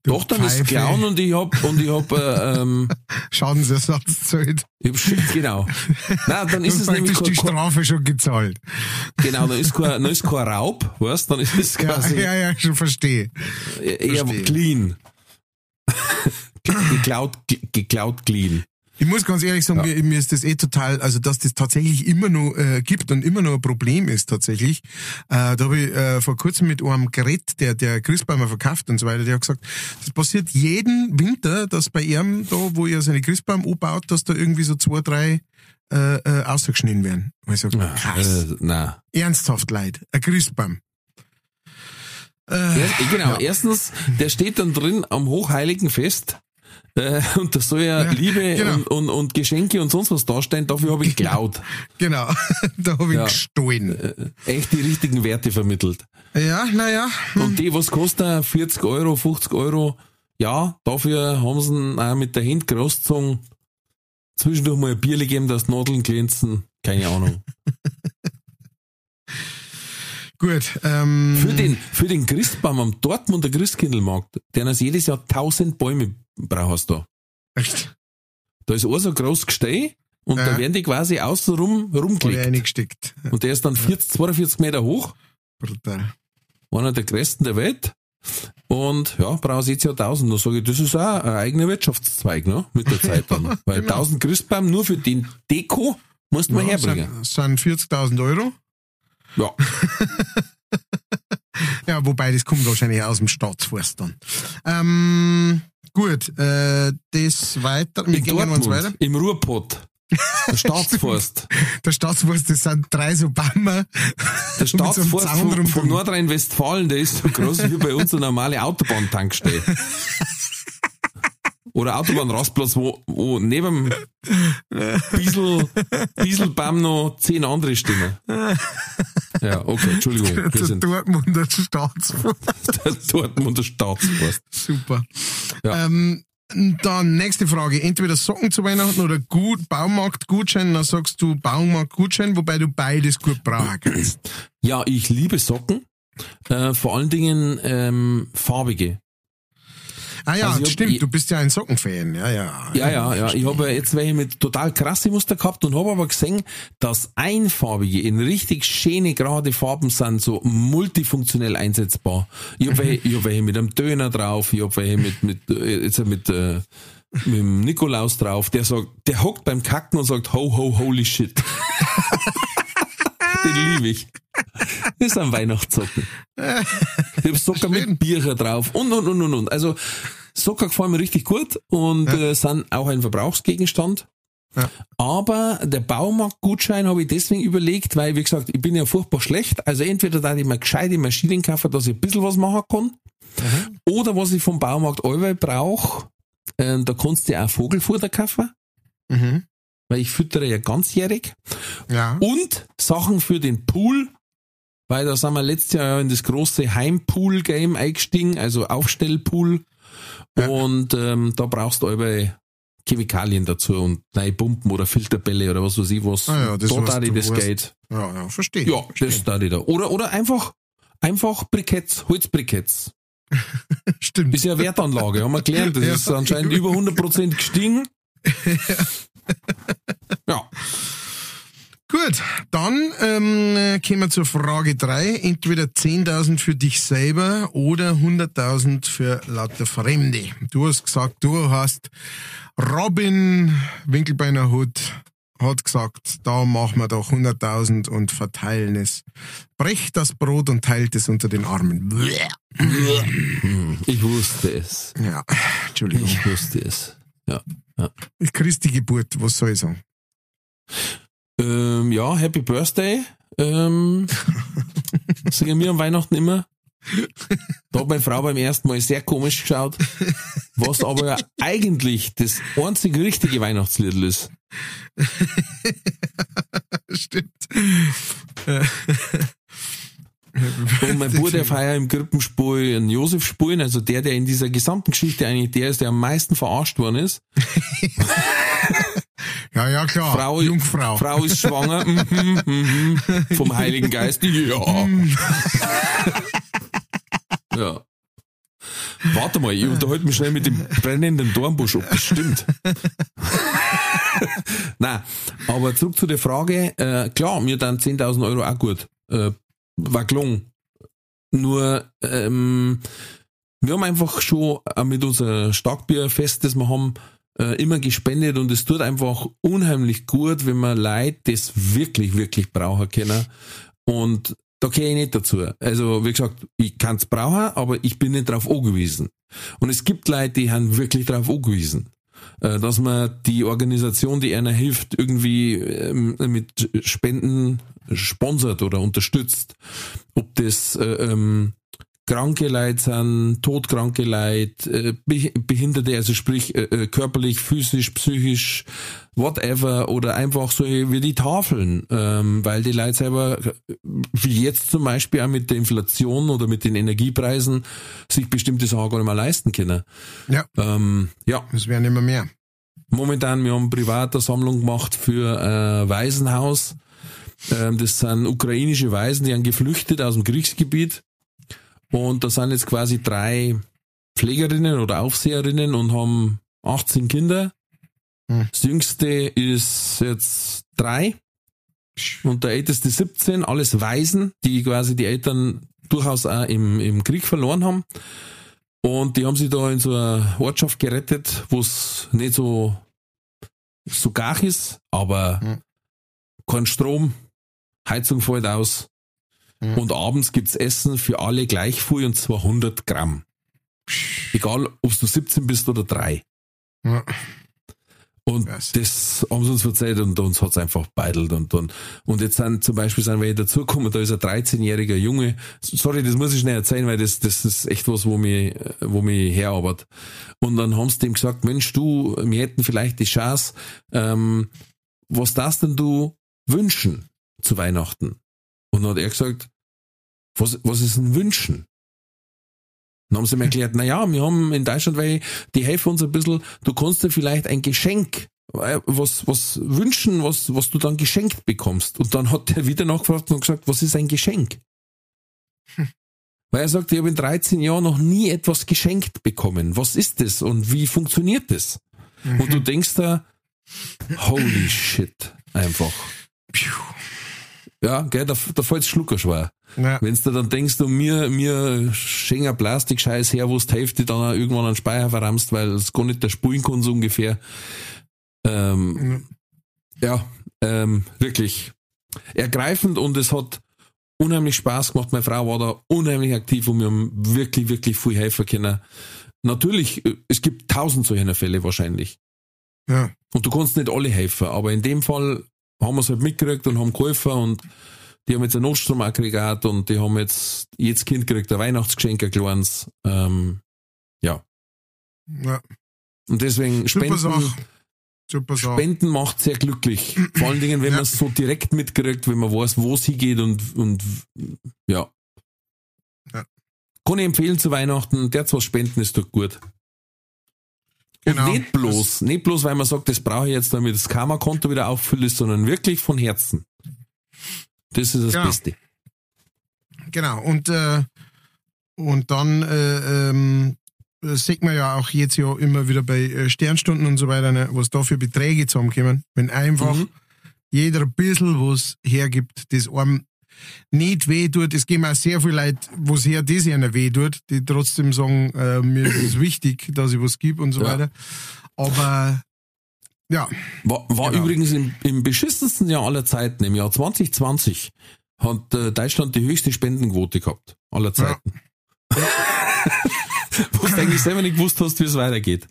Doch, dann ist Pfeife. klauen und ich hab und ich hab äh, ähm, Schadensersatz zahlt. ich hab shit, genau. Nein, dann ist es nämlich die kein, kein, Strafe schon gezahlt. genau, dann ist kein, dann ist kein Raub, weißt, dann ist es Ja, quasi ja, ja, schon verstehe. eher verstehe. clean. geklaut, ge- geklaut clean. Ich muss ganz ehrlich sagen, mir, mir ist das eh total, also dass das tatsächlich immer noch äh, gibt und immer noch ein Problem ist tatsächlich. Äh, da habe ich äh, vor kurzem mit einem Gerät, der der Christbäume verkauft und so weiter, der hat gesagt, das passiert jeden Winter, dass bei ihm da, wo er seine Christbaum umbaut, dass da irgendwie so zwei, drei äh, äh, ausgeschnitten werden. Und ich sag, krass, Äh, na. ernsthaft leid, ein Christbaum. Äh, genau, erstens, der steht dann drin am hochheiligen Fest. Äh, und da soll ja, Ja, Liebe genau. und, und, und Geschenke und sonst was dastehen, dafür habe ich geklaut. genau, da habe ich Ja. gestohlen. Echt die richtigen Werte vermittelt. Ja, naja, Und die, was kostet, 40 Euro, 50 Euro, ja, dafür haben sie ihn auch mit der Hand großgezogen. Zwischendurch mal ein Bier gegeben, dass Nadeln glänzen. Keine Ahnung. gut. Ähm, Für den, für den Christbaum am Dortmunder Christkindlmarkt, der ist jedes Jahr 1000 Bäume brauchst du. Echt? Da ist ein so groß Gesteh und Ja. da werden die quasi außenrum rumgelegt. Und der ist dann 40, 42 Meter hoch, Brutal. einer der größten der Welt. Und ja, brauchst jetzt ja 1000. Da sage ich, das ist auch ein eigener Wirtschaftszweig, ne? Mit der Zeit dann. Weil genau. 1000 Christbaum nur für den Deko musst du mal Ja, herbringen. sind, sind 40.000 Euro. Ja. Ja, wobei das kommt wahrscheinlich aus dem Staatsforst dann. Ähm, gut, äh, das weiter. Wir gehen uns weiter. Im Ruhrpott. Der Staatsforst. Der Staatsforst, das sind drei so Bäume. Der so Staatsforst Zaun von, von Nordrhein-Westfalen, der ist so groß wie bei uns eine normale Autobahntankstelle. Oder Autobahnrastplatz, wo, wo neben Diesel, Dieselbaum noch zehn andere stehen. Ja, okay, Entschuldigung. Wir Der Dortmunder Staatsforst. der Dortmunder Staatsforst. Super. Ja. Ähm, dann nächste Frage. Entweder Socken zu Weihnachten oder gut Baumarktgutschein. Dann sagst du Baumarktgutschein, wobei du beides gut brauchen kannst. Ja, ich liebe Socken. Äh, vor allen Dingen ähm, farbige. Ah ja, Also stimmt, ich- du bist ja ein Sockenfan. Ja, ja. Ja, ja, ja. Ich habe jetzt welche mit total krasse Muster gehabt und habe aber gesehen, dass einfarbige in richtig schöne gerade Farben sind, so multifunktionell einsetzbar. Ich habe welche, ich hab welche mit einem Döner drauf, ich habe welche mit, mit, äh, jetzt mit, äh, mit dem Nikolaus drauf, der sagt, der hockt beim Kacken und sagt, ho, ho, holy shit. Den liebe ich. Das sind Weihnachtssocken. Ich habe Socker mit Bier drauf und, und, und, und, und. Also, Socker gefallen mir richtig gut und äh, sind auch ein Verbrauchsgegenstand. Ja. Aber der Baumarktgutschein habe ich deswegen überlegt, weil, wie gesagt, ich bin ja furchtbar schlecht. Also entweder da ich mir gescheite Maschinen kaufen, dass ich ein bisschen was machen kann. Oder was ich vom Baumarkt allweil brauche, äh, da kannst du auch Vogelfutter kaufen, Mhm. weil ich füttere ja ganzjährig. Ja. Und Sachen für den Pool, weil da sind wir letztes Jahr in das große Heimpool-Game eingestiegen, also Aufstellpool. Ja. Und ähm, da brauchst du alle Chemikalien dazu und neue Pumpen oder Filterbälle oder was weiß ich was. Ah ja, das, da da das geht. Ja, ja, verstehe. Ja, verstehe. das da da. Oder, oder einfach, einfach Briketts, Holzbriketts. stimmt. Ist ja Wertanlage, haben wir gelernt. Das Ja. ist anscheinend über 100% gestiegen. Ja. Gut, dann ähm, äh, kommen wir zur Frage drei. Entweder 10.000 für dich selber oder 100.000 für lauter Fremde. Du hast gesagt, du hast Robin Winkelbeiner Hut hat gesagt, da machen wir doch 100.000 und verteilen es. Brecht das Brot und teilt es unter den Armen. Ich wusste es. Ja, Entschuldigung. Ich wusste es. Ja. Ist Christi Geburt, was soll ich sagen? Ähm, ja, Happy Birthday. Ähm, singen wir am Weihnachten immer. Da hat meine Frau beim ersten Mal sehr komisch geschaut, was aber eigentlich das einzig richtige Weihnachtslied ist. Stimmt. Und mein Bruder feiert im Krippenspiel einen Josef spielen, also der, der in dieser gesamten Geschichte eigentlich der ist, der am meisten verarscht worden ist. Ja, ja, klar. Frau, Jungfrau. Frau ist schwanger, mhm, mhm, vom Heiligen Geist, ja. ja. Warte mal, ich unterhalte mich schnell mit dem brennenden Dornbusch, ob das stimmt. Nein, aber zurück zu der Frage, äh, klar, mir dann 10.000 Euro auch gut. Äh, war gelungen. Nur, ähm, wir haben einfach schon mit unser Starkbierfest, das wir haben, äh, immer gespendet und es tut einfach unheimlich gut, wenn man Leute das wirklich, wirklich brauchen können. Und da gehe ich nicht dazu. Also, wie gesagt, ich kann es brauchen, aber ich bin nicht darauf angewiesen. Und es gibt Leute, die haben wirklich darauf angewiesen. Äh, dass man die Organisation, die einer hilft, irgendwie ähm, mit Spenden sponsert oder unterstützt. Ob das äh, ähm, kranke Leute sind, todkranke Leute, äh, Be- Behinderte, also sprich äh, äh, körperlich, physisch, psychisch, whatever, oder einfach so wie die Tafeln, ähm, weil die Leute selber, äh, wie jetzt zum Beispiel auch mit der Inflation oder mit den Energiepreisen, sich bestimmte Sachen gar nicht mehr leisten können. Ja, Ähm, ja, es werden immer mehr. momentan, wir haben privat eine Sammlung gemacht für äh, Waisenhaus. Ähm, das sind ukrainische Waisen, die haben geflüchtet aus dem Kriegsgebiet. Und da sind jetzt quasi drei Pflegerinnen oder Aufseherinnen und haben 18 Kinder. Hm. Das jüngste ist jetzt drei und der älteste 17, alles Waisen, die quasi die Eltern durchaus auch im, im Krieg verloren haben. Und die haben sich da in so eine Ortschaft gerettet, wo es nicht so, so gar ist, aber Mhm. kein Strom, Heizung fällt aus. Mhm. Und abends gibt's Essen für alle gleich viel und zwar 100 Gramm. Egal, ob du 17 bist oder drei. Ja. Und Krass. das haben sie uns erzählt und uns hat's einfach beidelt und, und, und jetzt sind zum Beispiel sind wir dazugekommen, da ist ein 13-jähriger Junge, sorry, das muss ich schnell erzählen, weil das, das ist echt was, wo mich, wo mich herarbeitet. Und dann haben sie dem gesagt, Mensch, du, wir hätten vielleicht die Chance, ähm, was darfst denn du wünschen zu Weihnachten? Und dann hat er gesagt, was, was ist ein Wünschen? Dann haben sie mir erklärt, na ja, wir haben in Deutschland, weil die helfen uns ein bisschen, du kannst dir vielleicht ein Geschenk, äh, was, was wünschen, was, was du dann geschenkt bekommst. Und dann hat er wieder nachgefragt und gesagt, was ist ein Geschenk? Weil er sagt, ich habe in 13 Jahren noch nie etwas geschenkt bekommen. Was ist das und wie funktioniert das? Und du denkst da, holy shit, einfach. Ja, gell, da, da fällt's Schlucker schwer. Ja. Wenn du dann denkst, du mir, mir schenken ein Plastikscheiß her, wo du die Hälfte dann auch irgendwann an den Speicher verrammst, weil es gar nicht der spulen kann, so ungefähr. Ähm, ja, ähm, wirklich ergreifend und es hat unheimlich Spaß gemacht. Meine Frau war da unheimlich aktiv und wir haben wirklich, wirklich viel helfen können. Natürlich, äh, es gibt tausend solcher Fälle wahrscheinlich. Ja. Und du kannst nicht alle helfen, aber in dem Fall haben wir es halt mitgekriegt und haben geholfen und die haben jetzt ein Notstromaggregat und die haben jetzt, jedes Kind kriegt ein Weihnachtsgeschenk, ein kleines. Ähm, ja. ja. Und deswegen Super Spenden, Sache. Super Sache. Spenden macht sehr glücklich. Vor allen Dingen, wenn Ja. man es so direkt mitkriegt, wenn man weiß, wo es hingeht und, und ja. Ja. Kann ich empfehlen zu Weihnachten, der was spenden ist doch gut. Genau. Und nicht bloß, nicht bloß, weil man sagt, das brauche ich jetzt, damit das Karma-Konto wieder auffüllt, sondern wirklich von Herzen. Das ist das Genau. Beste. Genau, und, äh, und dann äh, ähm, äh, sieht man ja auch jetzt ja immer wieder bei äh, Sternstunden und so weiter, ne, was da für Beträge zusammenkommen. Wenn einfach Mhm. jeder ein bisschen was hergibt, das einem nicht weh tut. Es geben auch sehr viele Leute, wo es her das ihnen weh tut, die trotzdem sagen, äh, mir ist es wichtig, dass ich was gebe und so Ja. weiter. Aber ja, War, war Genau. übrigens im, im beschissensten Jahr aller Zeiten, im Jahr 2020, hat äh, Deutschland die höchste Spendenquote gehabt. Aller Zeiten. Wo du eigentlich selber nicht gewusst hast, wie es weitergeht.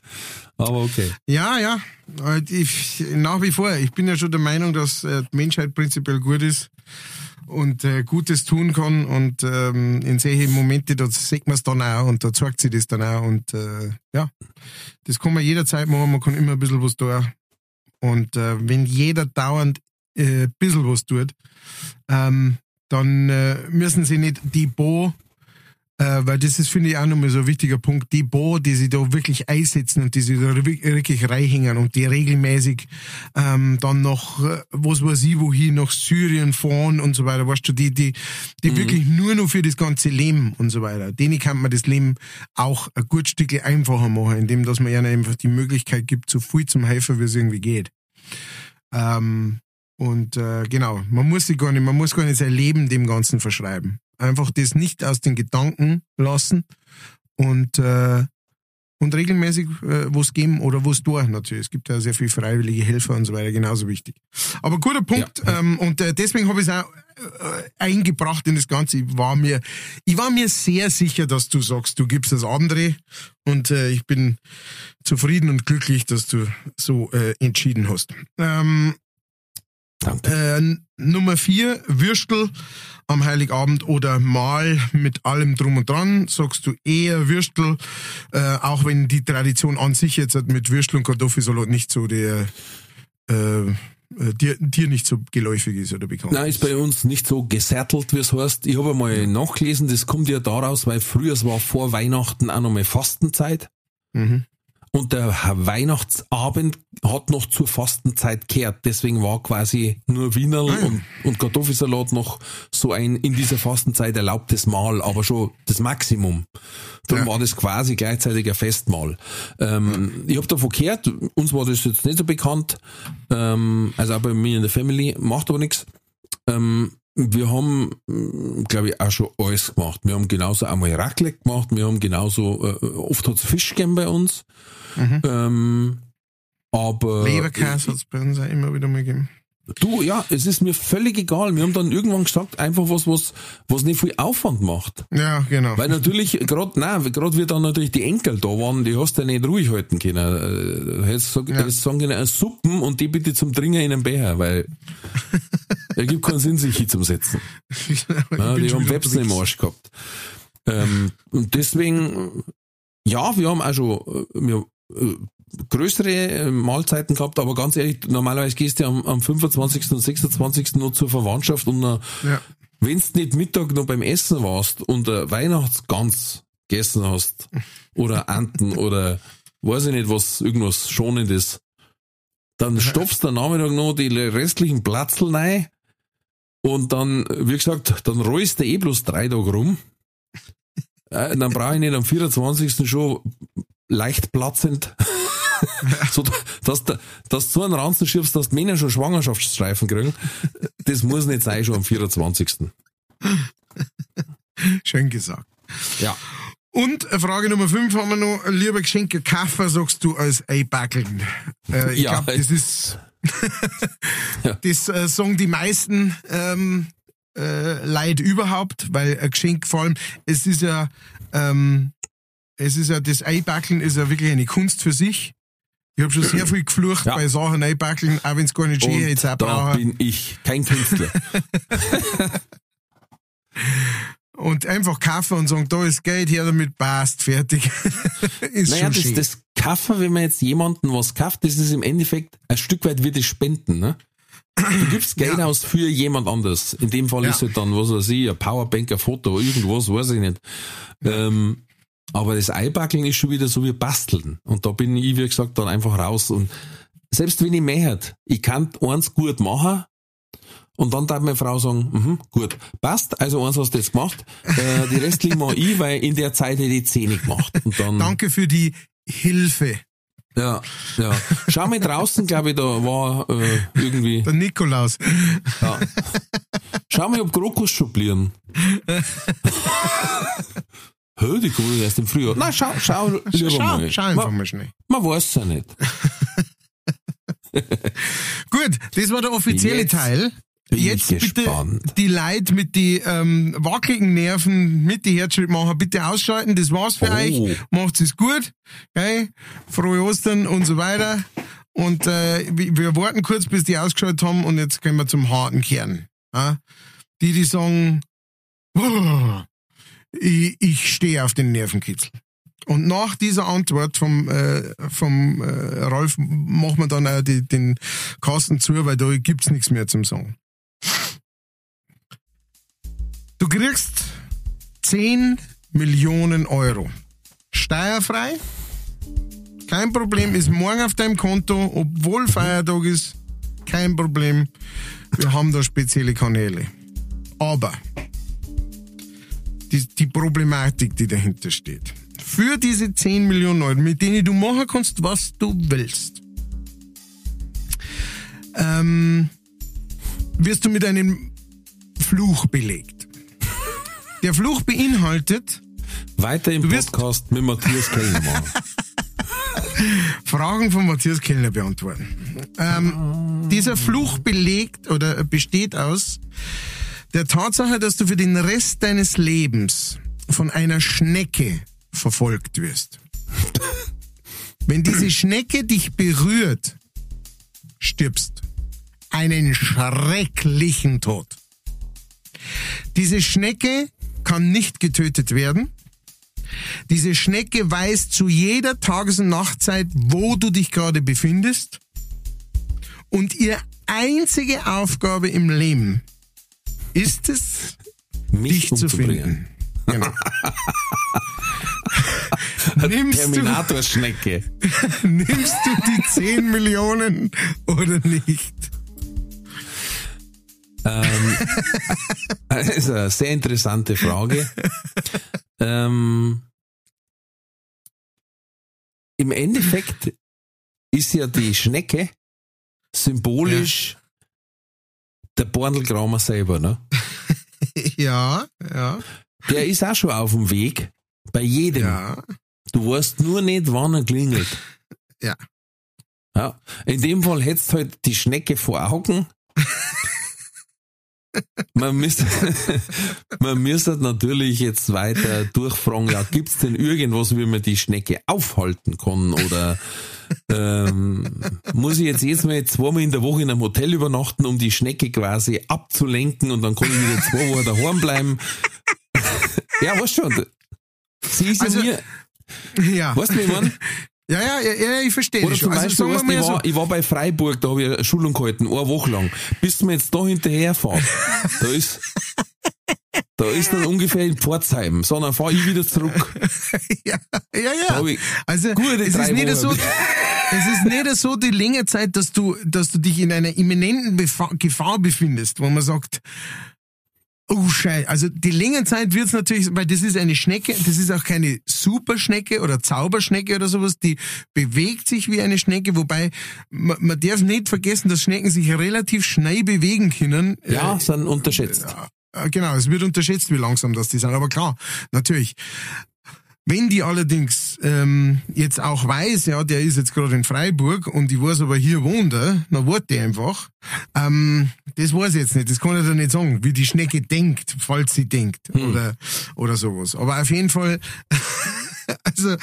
Aber okay. Ja, ja. Äh, Ich, nach wie vor. Ich bin ja schon der Meinung, dass äh, die Menschheit prinzipiell gut ist und äh, Gutes tun kann. Und ähm, in solchen Momente, da sieht man es dann auch und da zeigt sich das dann auch. Und äh, ja, das kann man jederzeit machen. Man kann immer ein bisschen was tun. Und äh, wenn jeder dauernd äh, ein bisschen was tut, ähm, dann äh, müssen sie nicht die Bo äh, weil das ist, finde ich, auch nochmal so ein wichtiger Punkt. Die Bo, die sich da wirklich einsetzen und die sich da wi- wirklich reinhängen und die regelmäßig ähm, dann noch, äh, was weiß ich, wohin, nach Syrien fahren und so weiter, weißt du, die, die, die wirklich nur noch für das ganze Leben und so weiter. Denen kann man das Leben auch ein gut Stück einfacher machen, indem dass man ihnen einfach die Möglichkeit gibt, so viel zum helfen, wie es irgendwie geht. Ähm, und äh, genau, man muss sich gar nicht, man muss gar nicht sein Leben dem Ganzen verschreiben. Einfach das nicht aus den Gedanken lassen und äh, und regelmäßig äh, was geben oder was tun natürlich. Es gibt ja sehr viele freiwillige Helfer und so weiter, genauso wichtig. Aber guter Punkt ähm, und äh, deswegen habe ich es auch äh, eingebracht in das Ganze. Ich war mir, ich war mir sehr sicher, dass du sagst, du gibst das andere und äh, ich bin zufrieden und glücklich, dass du so äh, entschieden hast. Ähm, Danke. äh, Nummer vier, Würstel am Heiligabend oder Mahl mit allem drum und dran. Sagst du eher Würstel, äh, auch wenn die Tradition an sich jetzt mit Würstel und Kartoffelsalat nicht so der äh, äh, dir, dir nicht so geläufig ist oder bekannt. Nein, ist bei uns nicht so gesättelt, wie es heißt. Ich habe einmal nachgelesen, das kommt ja daraus, weil früher es war vor Weihnachten auch nochmal Fastenzeit. Mhm. Und der Weihnachtsabend hat noch zur Fastenzeit gehört. Deswegen war quasi nur Wienerl und, und Kartoffelsalat noch so ein in dieser Fastenzeit erlaubtes Mahl, aber schon das Maximum. Darum Ja. war das quasi gleichzeitig ein Festmahl. Ähm, Ich habe davon gehört, uns war das jetzt nicht so bekannt, ähm, also auch bei mir in der Family, macht aber nichts. Ähm, wir haben, glaube ich, auch schon alles gemacht. Wir haben genauso einmal Raclette gemacht, wir haben genauso, äh, oft hat's Fisch gegeben bei uns. Ähm, aber Leberkäse hat es bei uns auch immer wieder mal gegeben. du, ja, es ist mir völlig egal. Wir haben dann irgendwann gesagt, einfach was, was, was nicht viel Aufwand macht. Ja, genau. Weil natürlich, gerade, nein, gerade wie dann natürlich die Enkel da waren, die hast du ja nicht ruhig halten können. Äh, Du hättest sag, Ja. hättest sagen können, äh, Suppen und die bitte zum Trinken in den Becher, weil er gibt keinen Sinn, sich hinzusetzen. Ich Ja, bin die haben Websen im. Arsch gehabt. Ähm, und deswegen, ja, wir haben auch schon äh, wir, äh, größere äh, Mahlzeiten gehabt, aber ganz ehrlich, normalerweise gehst du am, am 25. und 26. noch zur Verwandtschaft und äh, Ja. wenn du nicht Mittag noch beim Essen warst und äh, Weihnachtsgans gegessen hast oder Anten oder weiß ich nicht was, irgendwas Schonendes, dann stopfst du am Nachmittag noch die restlichen Platzl rein und dann, wie gesagt, dann rollst du eh bloß drei Tage rum Äh, dann brauche ich nicht am 24. schon leicht platzend. so, dass, du- dass du so einen Ranzen schiebst, dass die Männer schon Schwangerschaftsstreifen kriegen. Das muss nicht sein, schon am 24. Schön gesagt. Ja. Und Frage Nummer 5 haben wir noch. Lieber Geschenke Kaffer, sagst du als Eibackeln. Äh, ich Ja. glaube, das ist, Ja. das äh, sagen die meisten ähm, äh, Leute überhaupt, weil ein Geschenk vor allem, es ist ja, ähm, es ist ja, das Eibackeln ist ja wirklich eine Kunst für sich. Ich habe schon sehr viel geflucht Ja. bei Sachen Eibackeln, auch wenn es gar nicht schön auch da bin ich kein Künstler. Und einfach kaufen und sagen, da ist Geld, her damit, passt, fertig. ist Naja, schon das, das Kaufen, wenn man jetzt jemanden was kauft, das ist im Endeffekt ein Stück weit wie das Spenden. Ne? Du gibst Geld Ja. aus für jemand anderes. In dem Fall Ja. ist halt dann, was weiß ich, ein Powerbank, ein Foto, irgendwas, weiß ich nicht. Ähm, aber das Eibackeln ist schon wieder so wie Basteln. Und da bin ich, wie gesagt, dann einfach raus. Und selbst wenn ich mehr hätte, ich kann eins gut machen, und dann darf meine Frau sagen, mhm, gut, passt, also eins hast du jetzt gemacht, äh, die restlichen mal ich, weil in der Zeit hätte ich zehn gemacht. Und dann, Danke für die Hilfe. ja, ja. Schau mal draußen, glaube ich, da war äh, irgendwie. Der Nikolaus. Ja. Schau mal, ob Krokus schon blieren. Hö, die kommen erst im Frühjahr. Na, schau, schau lieber Schau, mal. schau einfach man, mal schnell. man weiß ja nicht. Gut, das war der offizielle Jetzt Teil. Jetzt bitte die Leute mit die ähm, wackeligen Nerven, mit die Herzschrittmacher, bitte ausschalten. Das war's für Oh. euch. Macht's es gut. Okay? Frohe Ostern und so weiter. Und äh, wir warten kurz, bis die ausgeschaltet haben und jetzt gehen wir zum harten Kern. Ja? Die, die sagen, "Oh, ich, ich stehe auf den Nervenkitzel. Und nach dieser Antwort vom, äh, vom äh, Ralf machen wir dann auch die, den Kasten zu, weil da gibt's nichts mehr zum Sagen. Du kriegst 10 Millionen Euro. Steuerfrei. Kein Problem, ist morgen auf deinem Konto, obwohl Feiertag ist. Kein Problem. Wir haben da spezielle Kanäle. Aber die, die Problematik, die dahinter steht. Für diese 10 Millionen Euro, mit denen du machen kannst, was du willst, ähm, wirst du mit einem Fluch belegt. Der Fluch beinhaltet, Weiter im Podcast mit Matthias Kellner. Fragen von Matthias Kellner beantworten. Ähm, dieser Fluch belegt oder besteht aus der Tatsache, dass du für den Rest deines Lebens von einer Schnecke verfolgt wirst. Wenn diese Schnecke dich berührt, stirbst. Einen schrecklichen Tod. Diese Schnecke kann nicht getötet werden. Diese Schnecke weiß zu jeder Tages- und Nachtzeit, wo du dich gerade befindest. Und ihre einzige Aufgabe im Leben ist es, Mich dich zu finden. Genau. nimmst, du, Terminator-Schnecke. nimmst du die 10 Millionen oder nicht? Ähm, das ist eine sehr interessante Frage. ähm, Im Endeffekt ist ja die Schnecke symbolisch der Borndelgramer selber. Ne? Ja, ja, Der ist auch schon auf dem Weg. Bei jedem. ja. Du weißt nur nicht, wann er klingelt. Ja. Ja. In dem Fall hättest halt die Schnecke vor Augen. Man müsste, man müsste natürlich jetzt weiter durchfragen, ja, gibt's denn irgendwas, wie man die Schnecke aufhalten kann? Oder ähm, muss ich jetzt jedes Mal zweimal in der Woche in einem Hotel übernachten, um die Schnecke quasi abzulenken und dann kann ich wieder zwei Wochen daheim bleiben? ja, weißt schon. Sie ist Also, ja mir, Ja, weißt du, wie ich mein? Ja, ja, ja, ich verstehe Oder zum. Also Beispiel, weißt, ich, war, ich war bei Freiburg, da habe ich eine Schulung gehalten, eine Woche lang. Bis wir jetzt da hinterherfahren, da ist, da ist dann ungefähr in Pforzheim, sondern fahre ich wieder zurück. ja, ja, ja. Also gute es ist nicht Wochen. so, es ist nicht so die längere Zeit, dass du, dass du dich in einer imminenten Befa Gefahr befindest, wo man sagt, Oh Scheiße, also die Längenzeit wird's natürlich, weil das ist eine Schnecke, das ist auch keine Superschnecke oder Zauberschnecke oder sowas, die bewegt sich wie eine Schnecke, wobei man, man darf nicht vergessen, dass Schnecken sich relativ schnell bewegen können. Ja, sind unterschätzt. Äh, Genau, es wird unterschätzt, wie langsam das die sind. Aber klar, natürlich. Wenn die allerdings ähm, jetzt auch weiß, ja, der ist jetzt gerade in Freiburg und ich weiß aber hier wohnt er, dann warte ich einfach. Ähm, das weiß ich jetzt nicht, das kann ich dir nicht sagen, wie die Schnecke denkt, falls sie denkt oder oder sowas. Aber auf jeden Fall, also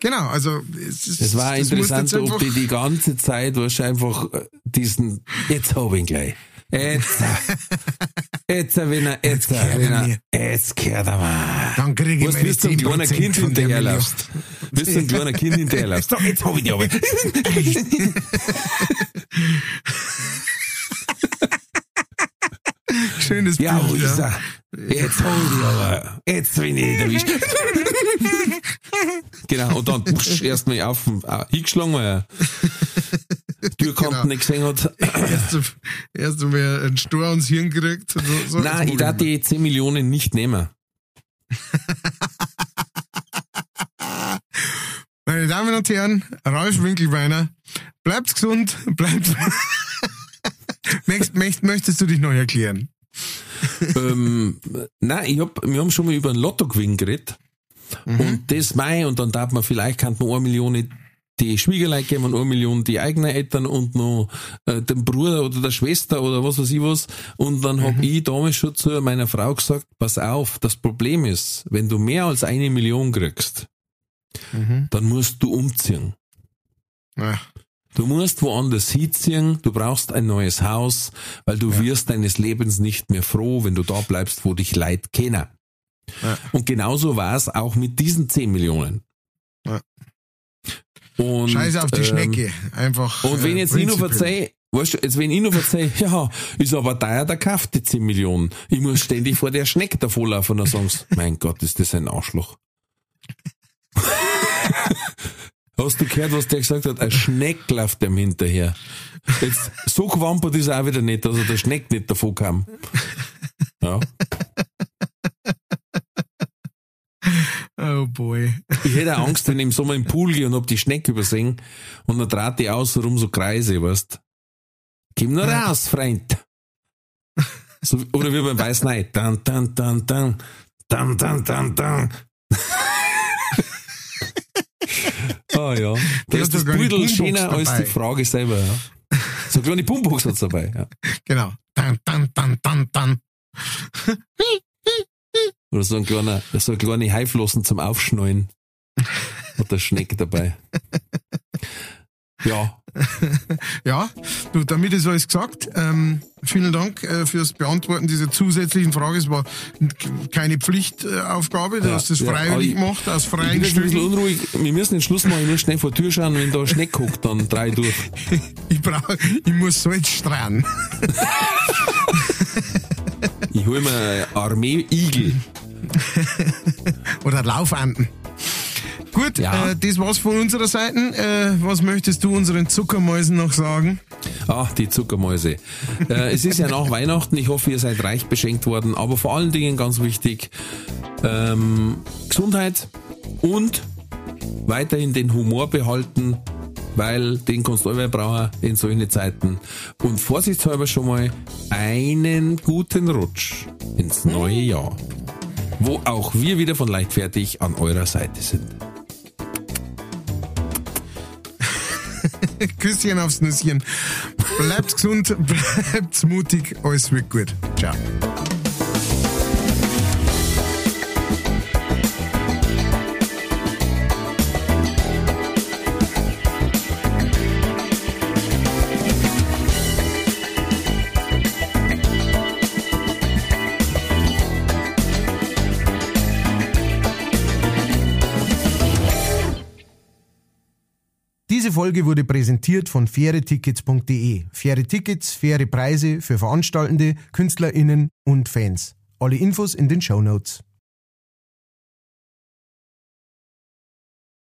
genau, also es, ist- Es war das interessant, ob die die ganze Zeit wahrscheinlich einfach äh, diesen, jetzt hab ich ihn gleich. Jetzt, jetzt, wenn er, jetzt, er er, mir. jetzt gehört er mal. Dann kriege ich meine bist du ein kleiner 10% Kind hinterherlaufst? Bist du ein kleiner Kind hinterherlaufst? So, jetzt hab ich die aber. Schönes Ja, wo Bild, ist er? Jetzt hab ich die aber. Jetzt bin ich erwischt. genau, und dann erstmal auf äh, hingeschlagen, weil er Türkanten Genau. nicht gesehen hat. Erst, erst einmal einen Stor ans Hirn gekriegt. So, so Nein, ich darf die 10 Millionen nicht nehmen. Meine Damen und Herren, Ralf Winkelbeiner, bleibt gesund, bleibt. möchtest, du dich noch erklären? ähm, nein, ich hab, wir haben schon mal über ein Lottogewinn geredet. Und das mei, und dann darf man vielleicht, kann man eine Million die Schwiegerlein geben eine Million die eigenen Eltern und noch äh, dem Bruder oder der Schwester oder was weiß ich was. Und dann hab ich damals schon zu meiner Frau gesagt, pass auf, das Problem ist, wenn du mehr als eine Million kriegst, dann musst du umziehen. Ja. Du musst woanders hinziehen, du brauchst ein neues Haus, weil du wirst deines Lebens nicht mehr froh, wenn du da bleibst, wo dich Leid kennen. Ja. Und genauso war es auch mit diesen 10 Millionen. Ja. Und, Scheiße auf die ähm, Schnecke. Einfach. Und wenn äh, jetzt ich nur prinzipiell. verzeih, weißt du, jetzt wenn ich nur verzeih, ja, ist aber teuer, der kauft die 10 Millionen. Ich muss ständig vor der Schnecke davonlaufen und dann sagen sie, mein Gott, ist das ein Arschloch. Hast du gehört, was der gesagt hat? Ein Schneck läuft dem hinterher. Jetzt, so gewampert ist er auch wieder nicht, dass er der Schneck nicht davon kam. Ja. Oh boy. Ich hätte auch Angst, wenn ich im Sommer im Pool gehe und hab die Schnecke übersehen und dann draht die außenrum so Kreise, weißt Komm nur raus, Freund. So, oder wie beim Weißneid. Dann, dann, dann, dann. Dann, dann, dann, dann. Ah ja. Da Der ist hat das Pudel schöner als die Frage selber. Ja. So eine kleine Boombox hat's dabei. Ja. Genau. Dann, dann, dann, dann, dann. Oder so ein kleiner, so eine kleine Haiflossen zum Aufschneuen. Hat der Schneck dabei. Ja, Ja, du, damit ist alles gesagt. Ähm, vielen Dank äh, fürs Beantworten dieser zusätzlichen Frage. Es war keine Pflichtaufgabe, du Ja, hast das ja, freiwillig ich- gemacht, aus Ich freien bin jetzt ein bisschen unruhig. Wir müssen den Schluss machen. Ich muss schnell vor die Tür schauen. Wenn da ein Schneck guckt, dann drei durch. Ich brauche, ich muss Salz strahlen. Ich hole mir eine Armee Igel. Oder Laufanden. Gut, Ja. äh, das war's von unserer Seite. Äh, was möchtest du unseren Zuckermäusen noch sagen? Ah, die Zuckermäuse. Äh, es ist ja nach Weihnachten. Ich hoffe, ihr seid reich beschenkt worden. Aber vor allen Dingen ganz wichtig, ähm, Gesundheit und weiterhin den Humor behalten, weil den kannst du brauchen in solchen Zeiten. Und vorsichtshalber schon mal einen guten Rutsch ins neue Jahr. Wo auch wir wieder von leichtfertig an eurer Seite sind. Küsschen aufs Nüsschen. Bleibt gesund, bleibt mutig, alles wird gut. Ciao. Diese Folge wurde präsentiert von fairetickets.de. Faire Tickets, faire Preise für Veranstaltende, KünstlerInnen und Fans. Alle Infos in den Show Notes.